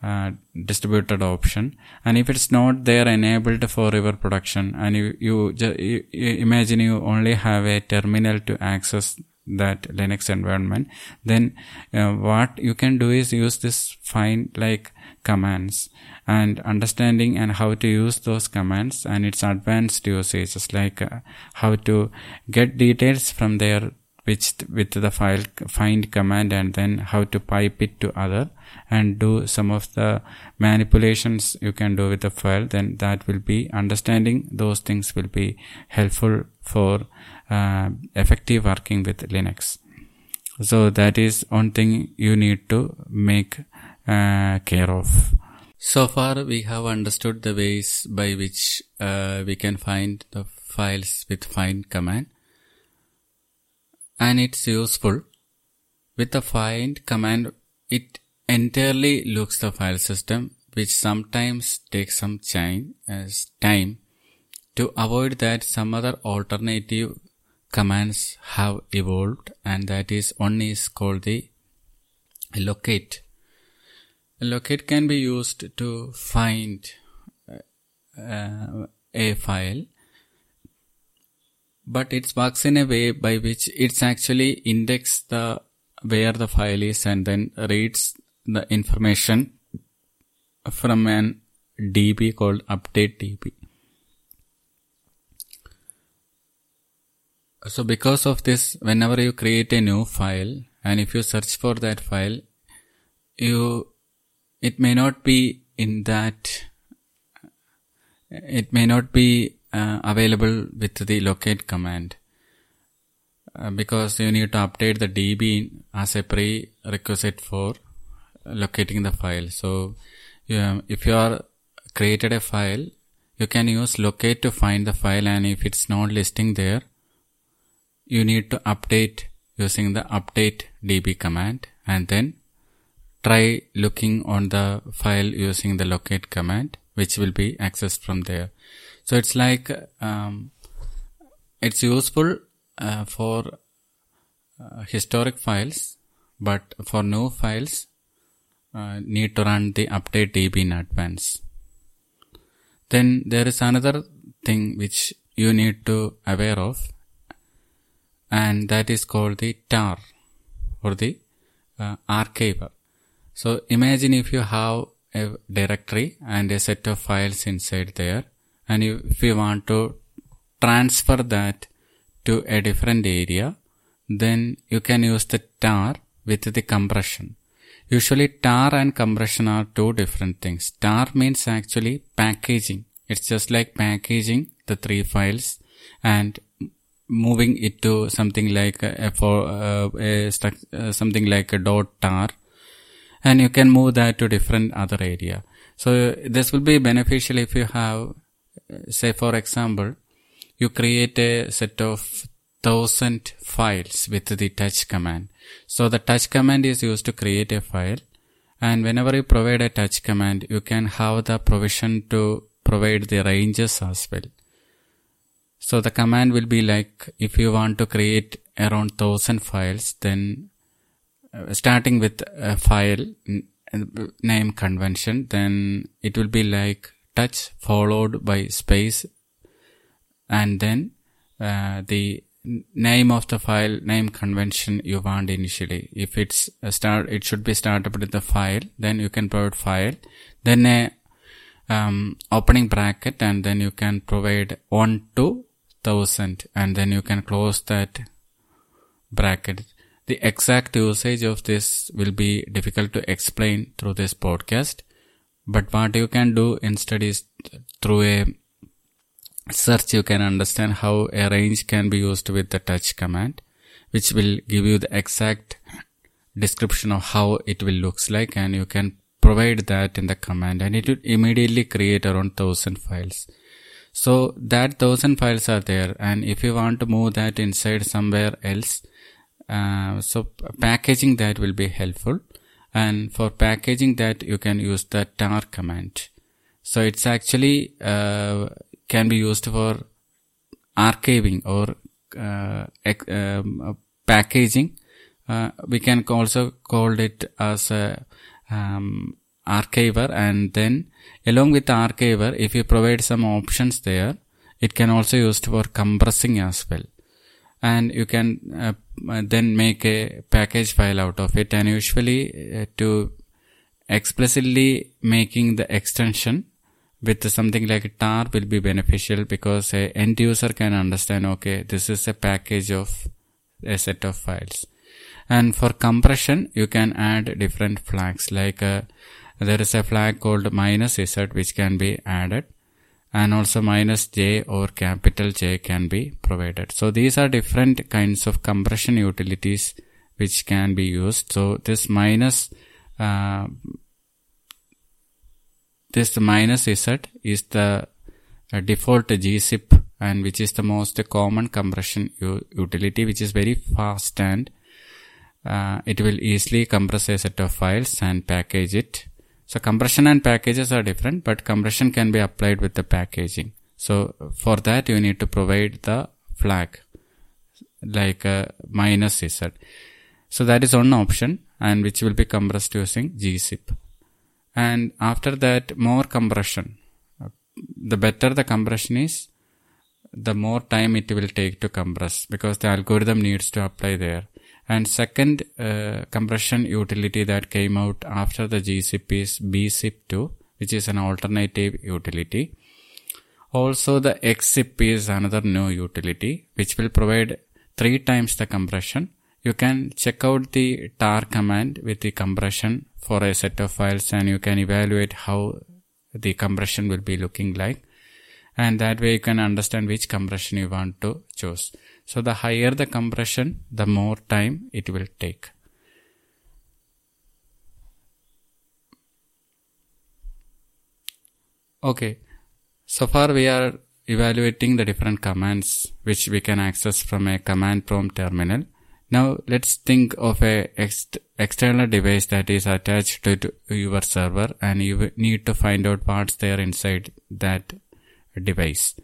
uh, distributed option and if it's not there enabled for your production and you, you, you, you imagine you only have a terminal to access that linux environment then uh, what you can do is use this find like commands and understanding and how to use those commands and its advanced usages like uh, how to get details from there which with the file find command and then how to pipe it to other and do some of the manipulations you can do with the file then that will be understanding those things will be helpful for uh, effective working with linux. So that is one thing you need to make uh, care of. So far we have understood the ways by which uh, we can find the files with find command. And it's useful. With the find command it entirely looks the file system which sometimes takes some time to avoid that some other alternative commands have evolved and that is one is called the locate locate can be used to find uh, a file but it works in a way by which it's actually index the where the file is and then reads the information from an db called update db so because of this whenever you create a new file and if you search for that file you it may not be in that it may not be uh, available with the locate command. Uh, because you need to update the db as a prerequisite for locating the file. So if you are created a file you can use locate to find the file and if it's not listing there you need to update using the update db command and then try looking on the file using the locate command which will be accessed from there. So it's like um, it's useful uh, for uh, historic files but for new files uh, need to run the update db in advance. Then there is another thing which you need to aware of and that is called the tar or the uh, archiver. So imagine if you have a directory and a set of files inside there and if you want to transfer that to a different area then you can use the tar with the compression. Usually tar and compression are two different things. Tar means actually packaging. It's just like packaging the three files and moving it to something like a, for uh, a uh, something like a dot tar. And you can move that to different other area. So this will be beneficial if you have say for example you create a set of thousand files with the touch command. So the touch command is used to create a file. And whenever you provide a touch command you can have the provision to provide the ranges as well so the command will be like if you want to create around thousand files, then uh, starting with a file name convention, then it will be like touch followed by space and then uh, the name of the file name convention you want initially. If it's a start, it should be started with the file. Then you can provide file, then a um, opening bracket, and then you can provide one to thousand and then you can close that bracket. The exact usage of this will be difficult to explain through this podcast, but what you can do instead is through a search you can understand how a range can be used with the touch command, which will give you the exact description of how it will looks like and you can provide that in the command and it will immediately create around thousand files. So that thousand files are there and if you want to move that inside somewhere else, uh, so packaging that will be helpful and for packaging that you can use the tar command. So it's actually uh, can be used for archiving or uh, um, packaging. Uh, we can also call it as a um, archiver and then along with the archiver if you provide some options there it can also used for compressing as well. And you can uh, then make a package file out of it. And usually uh, to explicitly making the extension with something like tar will be beneficial because a end user can understand okay this is a package of a set of files. And for compression you can add different flags like uh, there is a flag called minus z which can be added and also minus j or capital J can be provided. So these are different kinds of compression utilities which can be used. So this minus uh, this minus z is the uh, default gzip and which is the most common compression utility which is very fast and uh, it will easily compress a set of files and package it so compression and packages are different, but compression can be applied with the packaging. So for that you need to provide the flag like a minus z. So that is one option and which will be compressed using gzip. and after that more compression the better the compression is the more time it will take to compress because the algorithm needs to apply there and second uh, compression utility that came out after the gzip is bzip2 which is an alternative utility. Also the xzip is another new utility which will provide three times the compression. You can check out the tar command with the compression for a set of files and you can evaluate how the compression will be looking like. And that way you can understand which compression you want to choose so the higher the compression the more time it will take. Okay. So far we are evaluating the different commands which we can access from a command prompt terminal. Now let's think of a ex external device that is attached to, to your server and you need to find out what's there inside that device.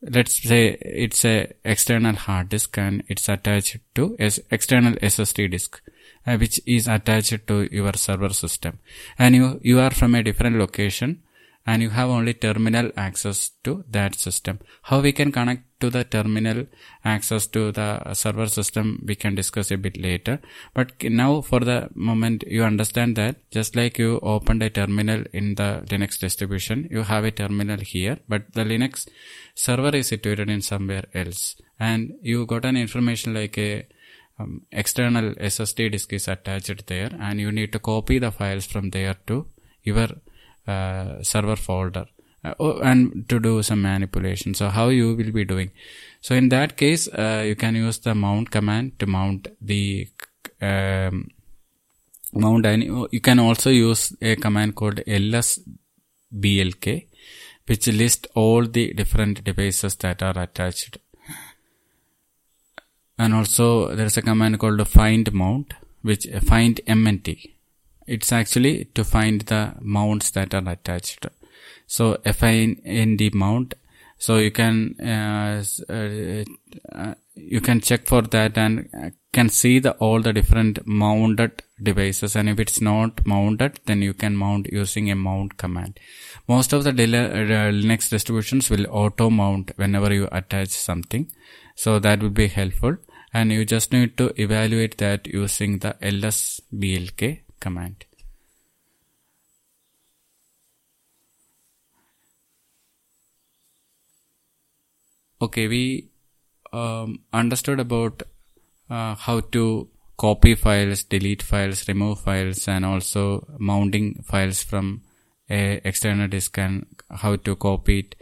Let's say it's a external hard disk and it's attached to as external SSD disk uh, which is attached to your server system. And you you are from a different location and you have only terminal access to that system. How we can connect to the terminal access to the server system we can discuss a bit later. But now for the moment you understand that just like you opened a terminal in the Linux distribution, you have a terminal here, but the Linux server is situated in somewhere else and you got an information like a um, external SSD disk is attached there and you need to copy the files from there to your uh, server folder uh, oh, and to do some manipulation. So how you will be doing? So in that case, uh, you can use the mount command to mount the um, mount any. you can also use a command called lsblk which list all the different devices that are attached and also there is a command called find mount which find mnt it's actually to find the mounts that are attached. So find mount. So you can uh, uh, you can check for that and can see the all the different mounted devices. And if it's not mounted, then you can mount using a mount command. Most of the uh, Linux distributions will auto mount whenever you attach something. So that would be helpful. And you just need to evaluate that using the lsblk command. Okay, we um, understood about uh, how to copy files, delete files, remove files, and also mounting files from a external disk and how to copy it.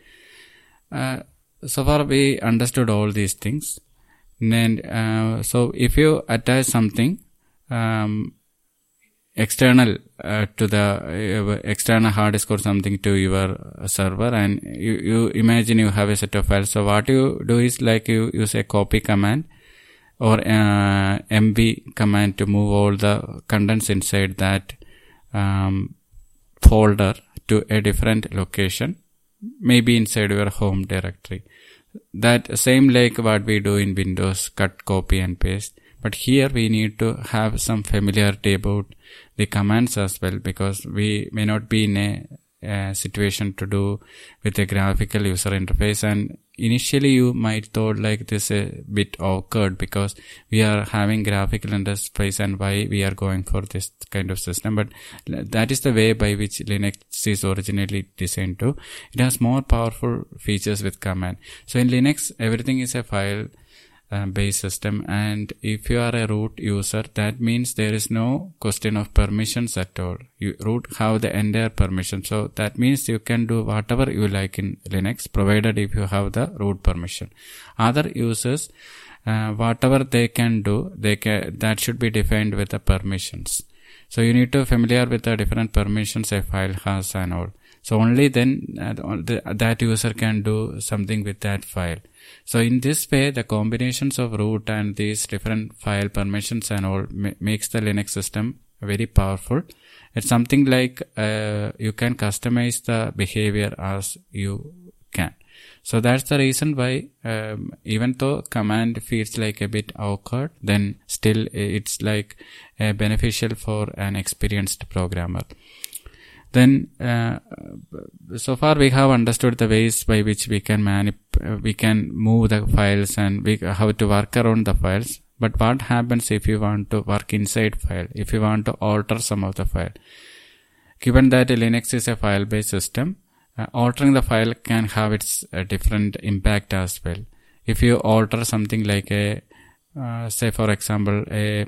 Uh, so far, we understood all these things. And uh, so, if you attach something, um, external uh, to the uh, external hard disk or something to your server and you, you imagine you have a set of files. So what you do is like you use a copy command or uh, mv command to move all the contents inside that um, folder to a different location maybe inside your home directory. That same like what we do in windows cut copy and paste. But here we need to have some familiarity about the commands as well because we may not be in a, situation to do with a graphical user interface. And initially you might thought like this a bit awkward because we are having graphical interface and why we are going for this kind of system. But that is the way by which linux is originally designed to. It has more powerful features with command. So in linux everything is a file uh, based system. And if you are a root user that means there is no question of permissions at all. You root have the entire permission. So that means you can do whatever you like in linux provided if you have the root permission. Other users uh, whatever they can do they can that should be defined with the permissions. So you need to familiar with the different permissions a file has and all so only then uh, that user can do something with that file so in this way, the combinations of root and these different file permissions and all ma makes the Linux system very powerful. It's something like uh, you can customize the behavior as you can. So that's the reason why um, even though command feels like a bit awkward, then still it's like uh, beneficial for an experienced programmer. Then uh, so far we have understood the ways by which we can manip- we can move the files and we how to work around the files. But what happens if you want to work inside file if you want to alter some of the file? Given that linux is a file based system uh, altering the file can have its uh, different impact as well. If you alter something like a uh, say for example a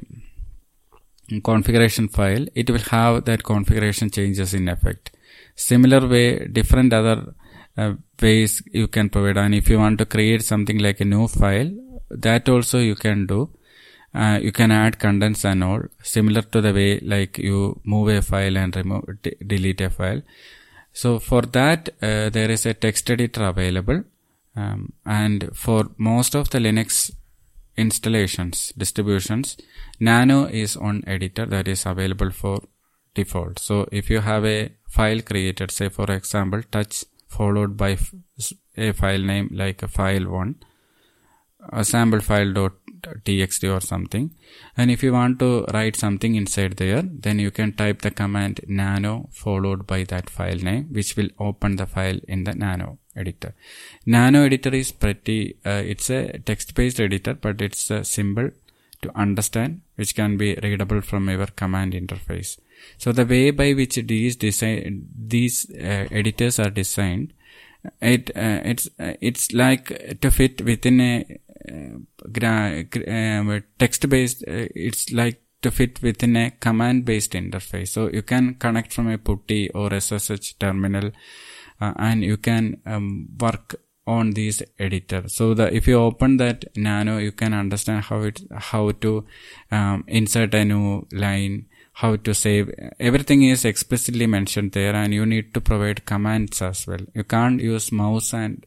configuration file it will have that configuration changes in effect. Similar way different other uh, ways you can provide. And if you want to create something like a new file that also you can do. Uh, you can add contents and all. Similar to the way like you move a file and remove delete a file. So for that uh, there is a text editor available. Um, and for most of the linux installations distributions. Nano is on editor that is available for default. So if you have a file created say for example touch followed by a file name like a file1 a sample file dot txt or something. And if you want to write something inside there then you can type the command nano followed by that file name which will open the file in the nano editor. Nano editor is pretty uh, it's a text based editor but it's a symbol to understand which can be readable from your command interface. So the way by which these design these uh, editors are designed it uh, it's uh, it's like to fit within a uh, text based uh, it's like to fit within a command based interface. So you can connect from a putty or ssh terminal uh, and you can um, work on this editor. So the if you open that nano you can understand how it how to um, insert a new line how to save everything is explicitly mentioned there and you need to provide commands as well. You can't use mouse and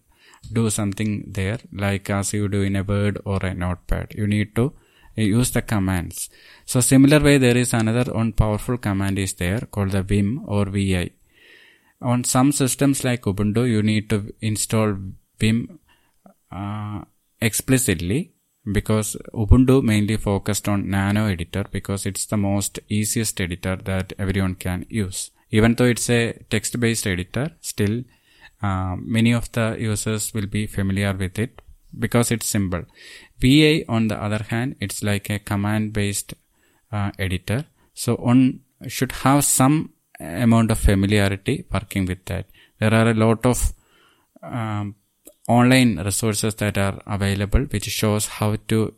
do something there like as you do in a word or a notepad. You need to use the commands. So similar way there is another one powerful command is there called the vim or vi on some systems like ubuntu you need to install vim uh, explicitly because ubuntu mainly focused on nano editor because it's the most easiest editor that everyone can use. Even though it's a text based editor still uh, many of the users will be familiar with it because it's simple. VI, on the other hand, it's like a command based uh, editor. So one should have some amount of familiarity working with that. There are a lot of um, online resources that are available which shows how to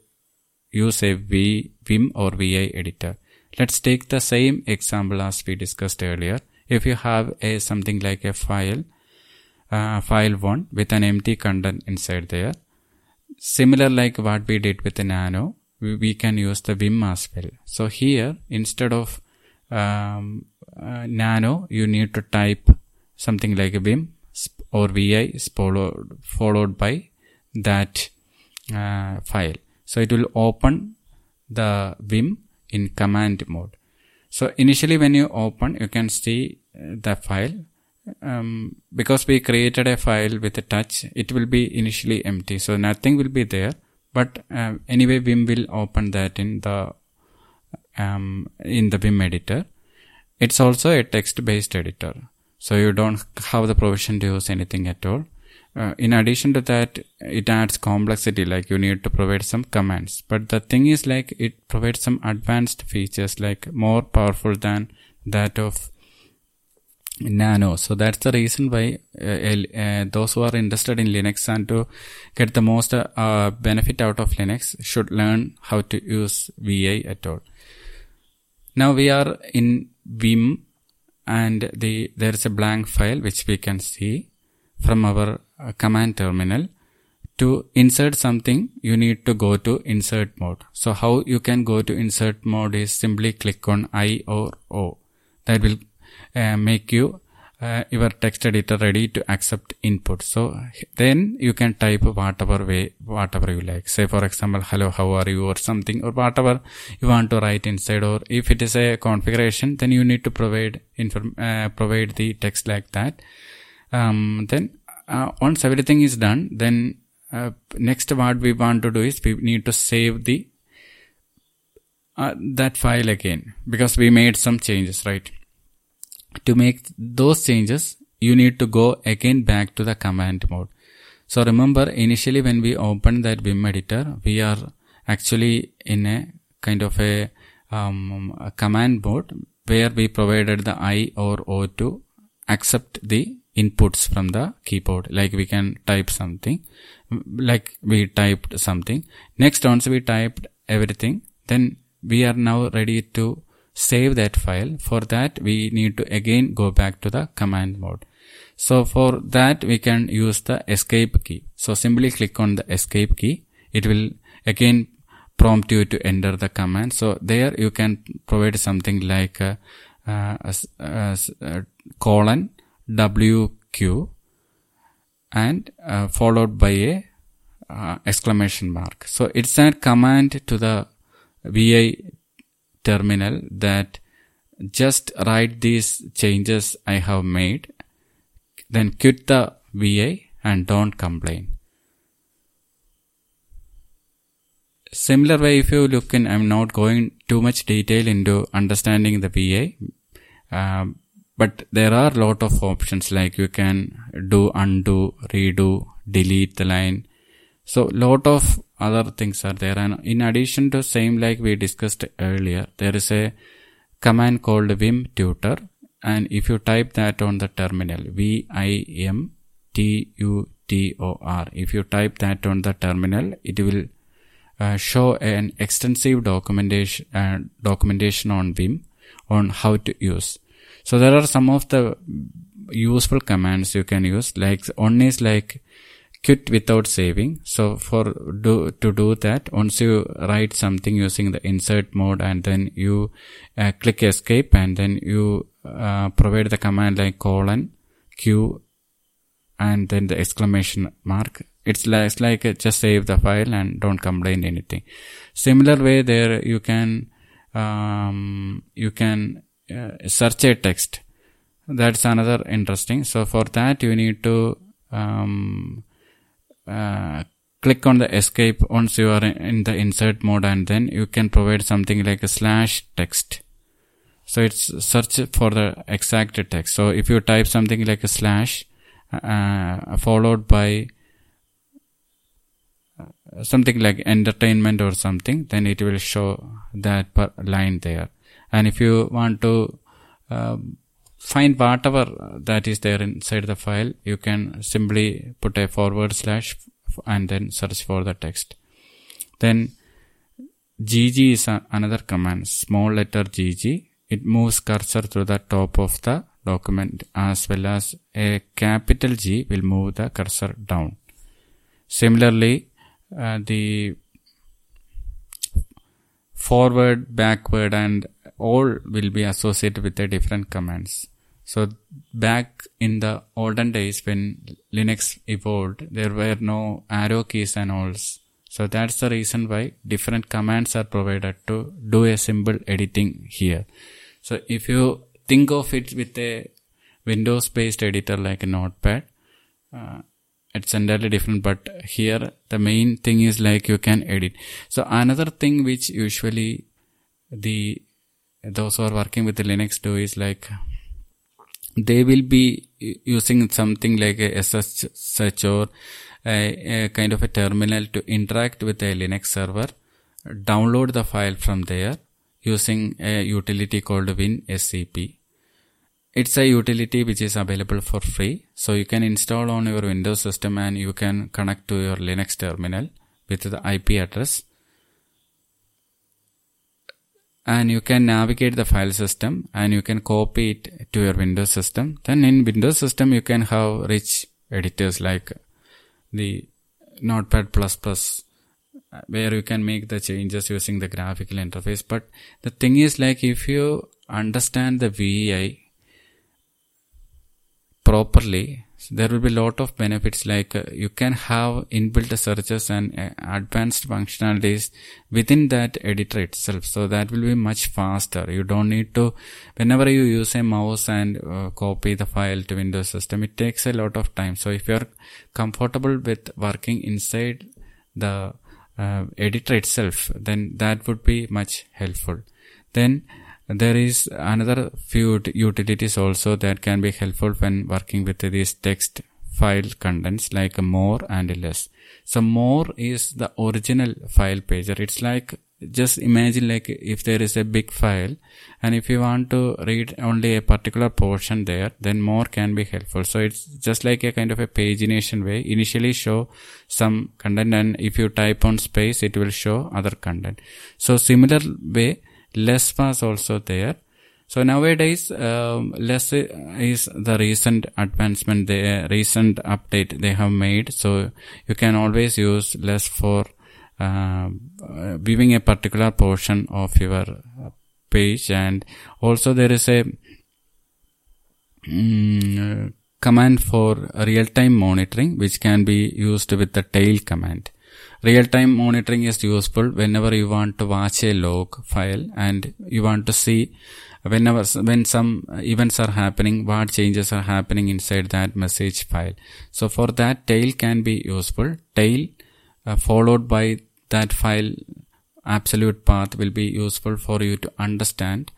use a v, Vim or VI editor. Let's take the same example as we discussed earlier. If you have a something like a file uh, file 1 with an empty content inside there. Similar like what we did with the nano, we, we can use the Vim as well. So here, instead of um, uh, nano, you need to type something like Vim or VI followed, followed by that uh, file. So it will open the Vim in command mode. So initially when you open, you can see the file um, because we created a file with a touch, it will be initially empty. So nothing will be there. But uh, anyway, Vim will open that in the um, in the Vim editor. It's also a text-based editor, so you don't have the provision to use anything at all. Uh, in addition to that, it adds complexity, like you need to provide some commands. But the thing is, like it provides some advanced features, like more powerful than that of Nano. So that's the reason why uh, uh, those who are interested in Linux and to get the most uh, benefit out of Linux should learn how to use VI at all. Now we are in Vim and the there is a blank file which we can see from our uh, command terminal. To insert something, you need to go to insert mode. So how you can go to insert mode is simply click on I or O. That will uh, make you uh, your text editor ready to accept input. So then you can type whatever way, whatever you like. Say for example, hello, how are you or something or whatever you want to write inside. Or if it is a configuration, then you need to provide inform, uh, provide the text like that. Um, then uh, once everything is done, then uh, next what we want to do is we need to save the uh, that file again because we made some changes, right? To make those changes, you need to go again back to the command mode. So remember initially when we open that Vim editor, we are actually in a kind of a, um, a command mode where we provided the I or O to accept the inputs from the keyboard. Like we can type something, like we typed something. Next once we typed everything, then we are now ready to save that file. For that, we need to again go back to the command mode. So for that, we can use the escape key. So simply click on the escape key. It will again prompt you to enter the command. So there you can provide something like a, a, a, a colon WQ and uh, followed by a uh, exclamation mark. So it's a command to the VI terminal that just write these changes I have made, then quit the VI and don't complain. Similar way, if you look in, I'm not going too much detail into understanding the VI, um, but there are lot of options like you can do undo, redo, delete the line. So lot of other things are there. And in addition to same like we discussed earlier, there is a command called vim tutor. And if you type that on the terminal, V-I-M-T-U-T-O-R, if you type that on the terminal, it will uh, show an extensive documentation, uh, documentation on Vim on how to use. So there are some of the useful commands you can use. Like one is like quit without saving. So for do to do that, once you write something using the insert mode and then you uh, click escape and then you uh, provide the command like colon q and then the exclamation mark. It's like, it's like uh, just save the file and don't complain anything. Similar way there you can um, you can uh, search a text. That's another interesting. So for that you need to um, uh, click on the escape once you are in the insert mode and then you can provide something like a slash text. So it's search for the exact text. So if you type something like a slash uh, followed by something like entertainment or something, then it will show that line there. And if you want to uh, find whatever that is there inside the file, you can simply put a forward slash and then search for the text. Then GG is another command, small letter GG. It moves cursor to the top of the document as well as a capital G will move the cursor down. Similarly, uh, the forward, backward and all will be associated with the different commands. So back in the olden days when Linux evolved, there were no arrow keys and alls. So that's the reason why different commands are provided to do a simple editing here. So if you think of it with a Windows based editor like a notepad, uh, it's entirely different but here the main thing is like you can edit so another thing which usually the those who are working with the linux do is like they will be using something like a SSH or a, a, kind of a terminal to interact with a Linux server, download the file from there using a utility called WinSCP. It's a utility which is available for free. So you can install on your Windows system and you can connect to your Linux terminal with the IP address and you can navigate the file system and you can copy it to your Windows system. Then in Windows system, you can have rich editors like the Notepad++, uh, where you can make the changes using the graphical interface. But the thing is like if you understand the VI properly, there will be a lot of benefits like uh, you can have inbuilt searches and uh, advanced functionalities within that editor itself. So that will be much faster. You don't need to whenever you use a mouse and uh, copy the file to windows system it takes a lot of time. So if you're comfortable with working inside the uh, editor itself then that would be much helpful. Then there is another few utilities also that can be helpful when working with these text file contents like more and less. So more is the original file pager. It's like just imagine like if there is a big file and if you want to read only a particular portion there then more can be helpful so it's just like a kind of a pagination way initially show some content and if you type on space it will show other content so similar way less was also there so nowadays, um, less is the recent advancement, the recent update they have made. So you can always use less for uh, viewing a particular portion of your page, and also there is a um, command for real-time monitoring, which can be used with the tail command. Real-time monitoring is useful whenever you want to watch a log file and you want to see whenever when some events are happening what changes are happening inside that message file. So for that tail can be useful. Tail uh, followed by that file absolute path will be useful for you to understand.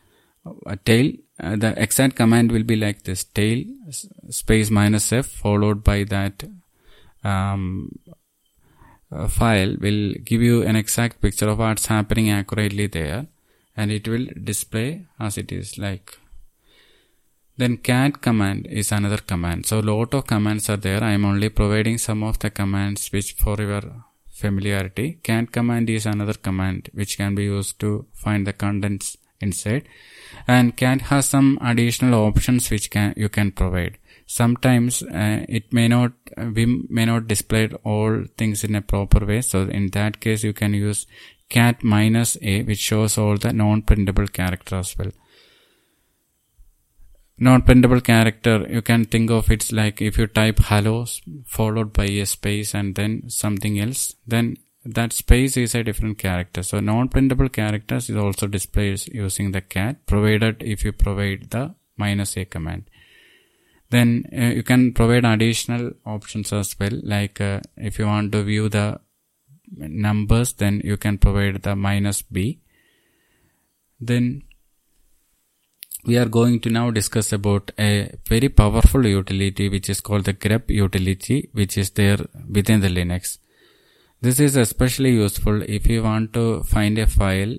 A tail uh, the exact command will be like this. Tail space minus f followed by that um, uh, file will give you an exact picture of what's happening accurately there and it will display as it is like then cat command is another command. So lot of commands are there. I am only providing some of the commands which for your familiarity. Cat command is another command which can be used to find the contents inside. And cat has some additional options which can you can provide sometimes uh, it may not we may not display all things in a proper way. So in that case you can use cat minus a which shows all the non-printable character as well. Non-printable character you can think of it's like if you type hello followed by a space and then something else then that space is a different character. So non-printable characters is also displayed using the cat provided if you provide the minus a command then uh, you can provide additional options as well. Like uh, if you want to view the numbers then you can provide the minus b. Then we are going to now discuss about a very powerful utility which is called the grep utility which is there within the linux. This is especially useful if you want to find a file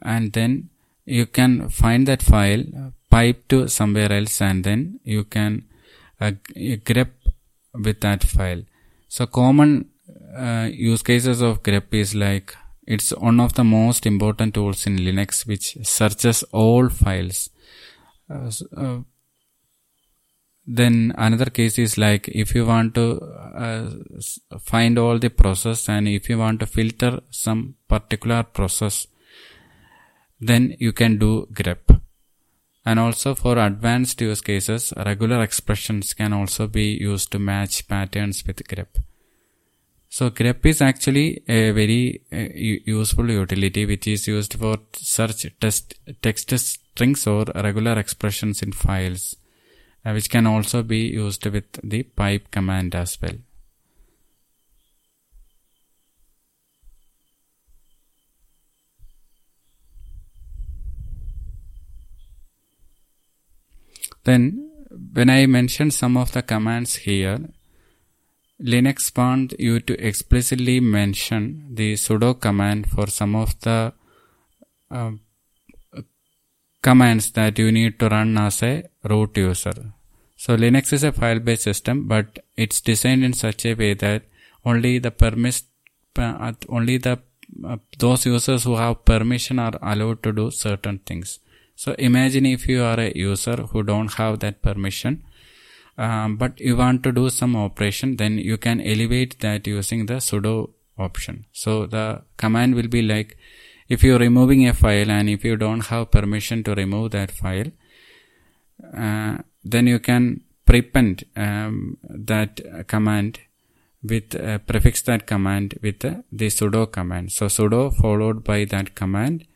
and then you can find that file pipe to somewhere else and then you can uh, grep with that file. So common uh, use cases of grep is like it's one of the most important tools in linux which searches all files. Uh, uh, then another case is like if you want to uh, find all the process and if you want to filter some particular process then you can do grep and also for advanced use cases regular expressions can also be used to match patterns with grep so grep is actually a very uh, useful utility which is used for search test text strings or regular expressions in files uh, which can also be used with the pipe command as well. Then when I mentioned some of the commands here, Linux wants you to explicitly mention the sudo command for some of the uh, commands that you need to run as a root user. So Linux is a file-based system, but it's designed in such a way that only the permis, uh, only the uh, those users who have permission are allowed to do certain things. So imagine if you are a user who don't have that permission, um, but you want to do some operation then you can elevate that using the sudo option. So the command will be like if you're removing a file and if you don't have permission to remove that file uh, then you can prepend um, that command with uh, prefix that command with uh, the sudo command. So sudo followed by that command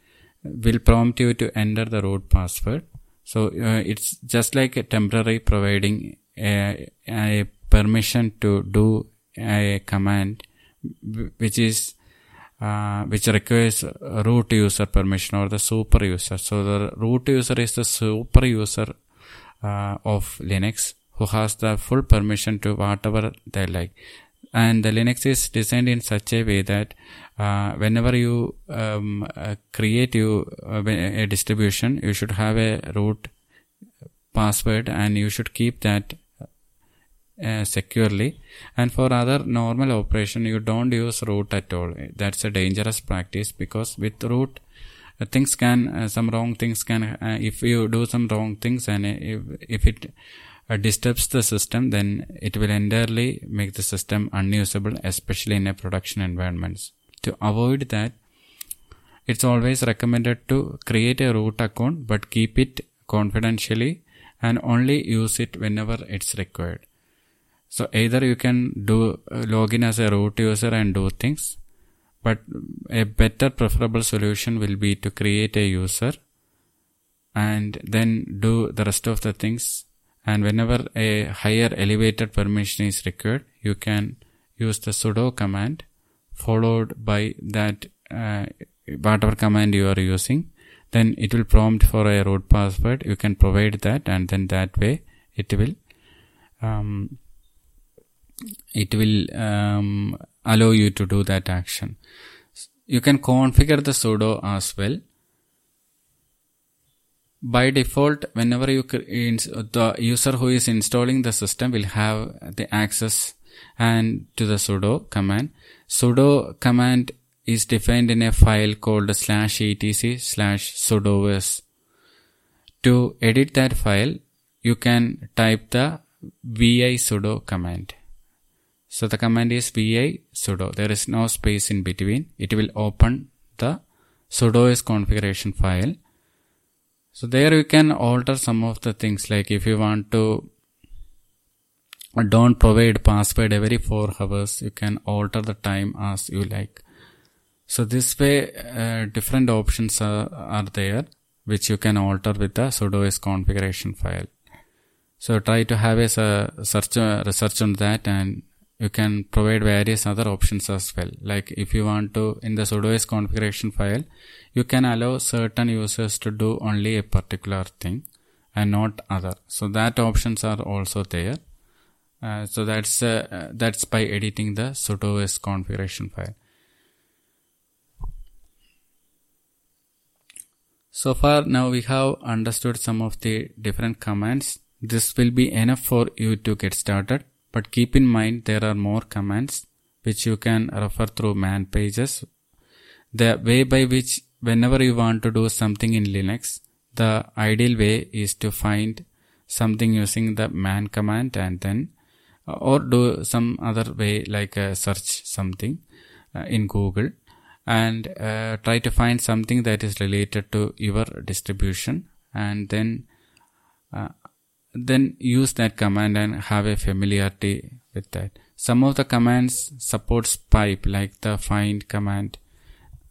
will prompt you to enter the root password so uh, it's just like a temporary providing a, a permission to do a command which is uh, which requires root user permission or the super user. So the root user is the super user uh, of Linux who has the full permission to whatever they like. And the Linux is designed in such a way that uh, whenever you um, uh, create you uh, a distribution, you should have a root password and you should keep that uh, securely. And for other normal operation you don't use root at all. That's a dangerous practice because with root uh, things can uh, some wrong things can if you do some wrong things and if, if it disturbs the system then it will entirely make the system unusable especially in a production environments to avoid that it's always recommended to create a root account but keep it confidentially and only use it whenever it's required so either you can do uh, login as a root user and do things, but a better preferable solution will be to create a user and then do the rest of the things. And whenever a higher elevated permission is required, you can use the sudo command followed by that uh, whatever command you are using. Then it will prompt for a root password. You can provide that, and then that way it will um, it will um, allow you to do that action. You can configure the sudo as well. By default, whenever you the user who is installing the system will have the access and to the sudo command. Sudo command is defined in a file called slash etc slash sudoers. To edit that file, you can type the visudo command. So the command is vi sudo. There is no space in between. It will open the sudoers configuration file. So there you can alter some of the things like if you want to don't provide password every 4 hours, you can alter the time as you like. So this way uh, different options are, are there which you can alter with the sudoers configuration file. So try to have a search research on that and you can provide various other options as well. Like if you want to, in the sudoers configuration file, you can allow certain users to do only a particular thing and not other. So that options are also there. Uh, so that's uh, that's by editing the sudoers configuration file. So far now we have understood some of the different commands. This will be enough for you to get started. But keep in mind there are more commands which you can refer through man pages. The way by which whenever you want to do something in Linux, the ideal way is to find something using the man command and then or do some other way like uh, search something uh, in Google and uh, try to find something that is related to your distribution and then uh, then use that command and have a familiarity with that. Some of the commands supports pipe like the find command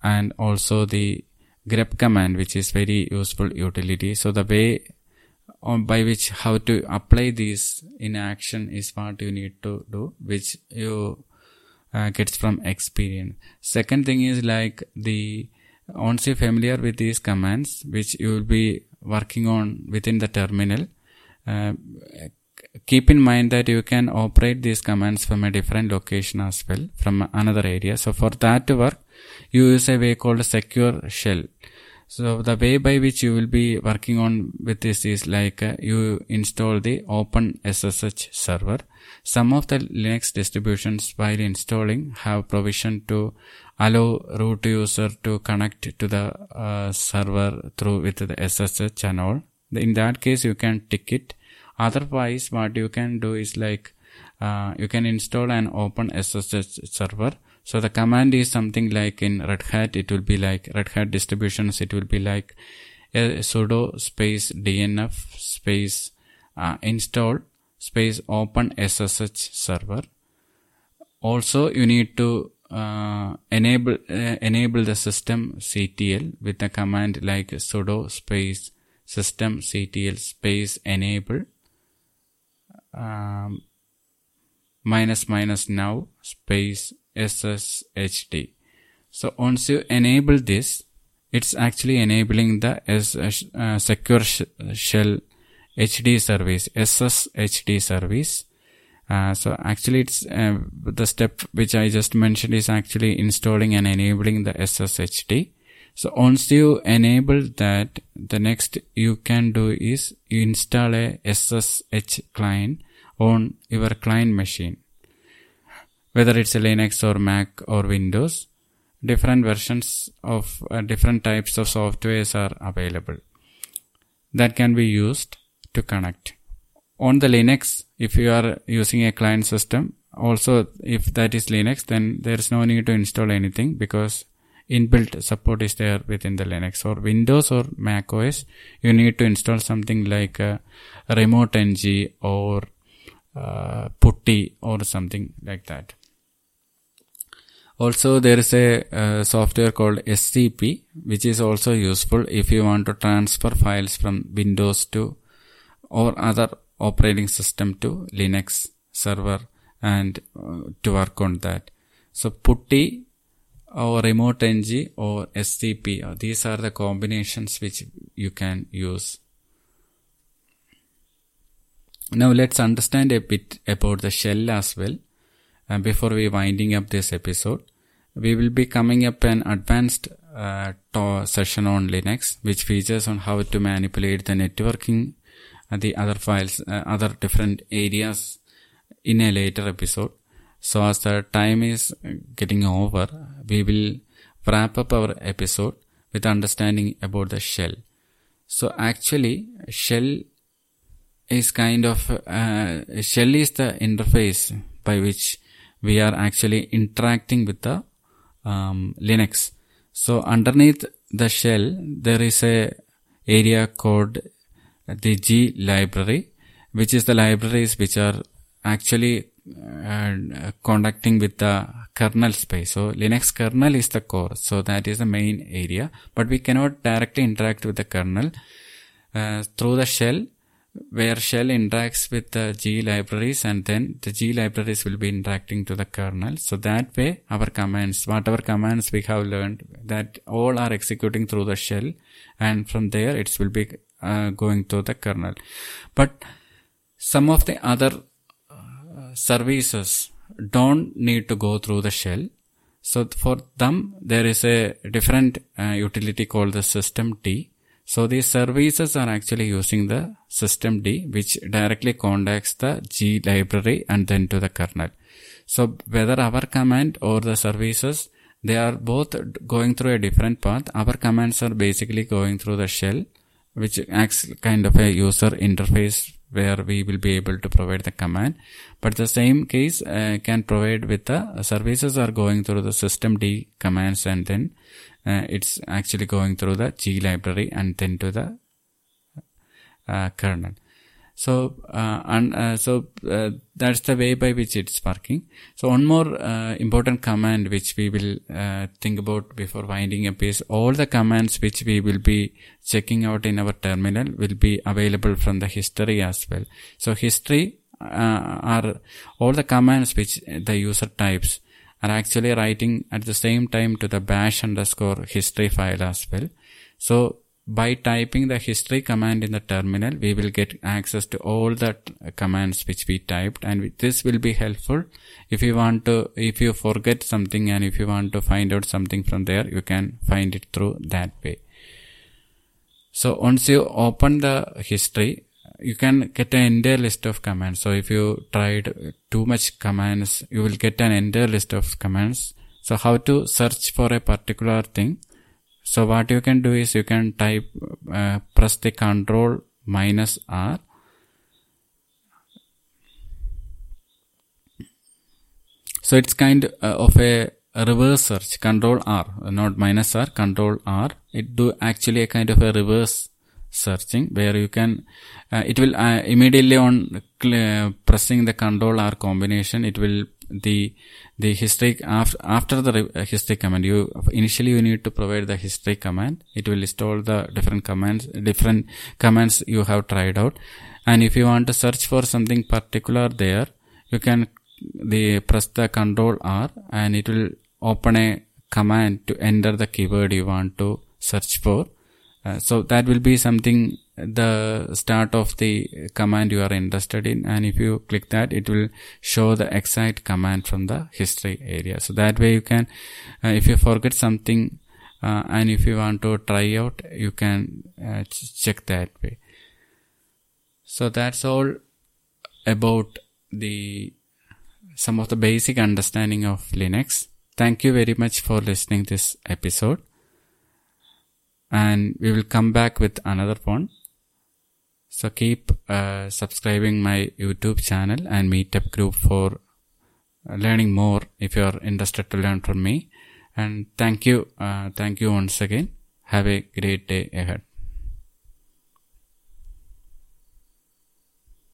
and also the grep command which is very useful utility. So the way on by which how to apply these in action is what you need to do which you uh, gets from experience. Second thing is like the once you're familiar with these commands which you will be working on within the terminal uh, keep in mind that you can operate these commands from a different location as well from another area so for that to work you use a way called secure shell so the way by which you will be working on with this is like uh, you install the OpenSSH server. Some of the linux distributions while installing have provision to allow root user to connect to the uh, server through with the ssh channel in that case you can tick it. Otherwise what you can do is like uh, you can install an open ssh server so the command is something like in red hat it will be like red hat distributions it will be like a sudo space dnf space uh, install space OpenSSH server. Also you need to uh, enable uh, enable the systemctl with a command like sudo space systemctl space enable um, minus minus now space sshd So once you enable this, it's actually enabling the uh, secure sh- shell HD service, SSHD service. Uh, so actually it's uh, the step which I just mentioned is actually installing and enabling the SSHD. So once you enable that, the next you can do is you install a SSH client on your client machine. Whether it's a Linux or Mac or Windows, different versions of uh, different types of softwares are available that can be used to connect. On the Linux, if you are using a client system, also if that is Linux, then there is no need to install anything because inbuilt support is there within the Linux or Windows or Mac OS. You need to install something like uh, Remote NG or uh, Putty or something like that. Also, there is a uh, software called SCP, which is also useful if you want to transfer files from Windows to or other operating system to Linux server and uh, to work on that. So Putty or Remote NG or SCP, uh, these are the combinations which you can use. Now let's understand a bit about the shell as well. And before we winding up this episode, we will be coming up an advanced uh, session on Linux, which features on how to manipulate the networking and the other files, uh, other different areas in a later episode. So as the time is getting over, we will wrap up our episode with understanding about the shell. So actually, shell is kind of, uh, shell is the interface by which we are actually interacting with the um, Linux. So underneath the shell, there is a area called the G library, which is the libraries which are actually uh, conducting with the kernel space. So Linux kernel is the core. So that is the main area, but we cannot directly interact with the kernel uh, through the shell where shell interacts with the G libraries and then the G libraries will be interacting to the kernel. So that way our commands, whatever commands we have learned, that all are executing through the shell and from there it will be uh, going to the kernel. But some of the other uh, services don't need to go through the shell. So for them, there is a different uh, utility called the systemd so these services are actually using the systemd, which directly contacts the G library and then to the kernel. So whether our command or the services, they are both going through a different path. Our commands are basically going through the shell, which acts kind of a user interface where we will be able to provide the command. But the same case uh, can provide with the services are going through the systemd commands and then uh, it's actually going through the G library and then to the uh, kernel. So, uh, and uh, so uh, that's the way by which it's working. So, one more uh, important command which we will think about before winding up is all the commands which we will be checking out in our terminal will be available from the history as well. So, history are all the commands which the user types are actually writing at the same time to the bash underscore history file as well. So by typing the history command in the terminal, we will get access to all the uh, commands which we typed and this will be helpful if you want to, if you forget something and if you want to find out something from there, you can find it through that way. So once you open the history, you can get an entire list of commands. So if you tried too much commands, you will get an entire list of commands. So how to search for a particular thing? So what you can do is you can type, uh, press the control minus R. So it's kind of a reverse search, control R, not minus R, control R. It do actually a kind of a reverse searching where you can uh, it will uh, immediately on uh, pressing the control R combination it will the the history after after the uh, history command you initially you need to provide the history command it will install the different commands different commands you have tried out and if you want to search for something particular there you can the press the control R and it will open a command to enter the keyword you want to search for. Uh, so that will be something the start of the command you are interested in. And if you click that it will show the exact command from the history area. So that way you can uh, if you forget something uh, and if you want to try out you can uh, ch- check that way. So that's all about the some of the basic understanding of linux. Thank you very much for listening this episode and we will come back with another one so keep uh, subscribing my youtube channel and meetup group for learning more if you are interested to learn from me. And thank you uh, thank you once again. Have a great day ahead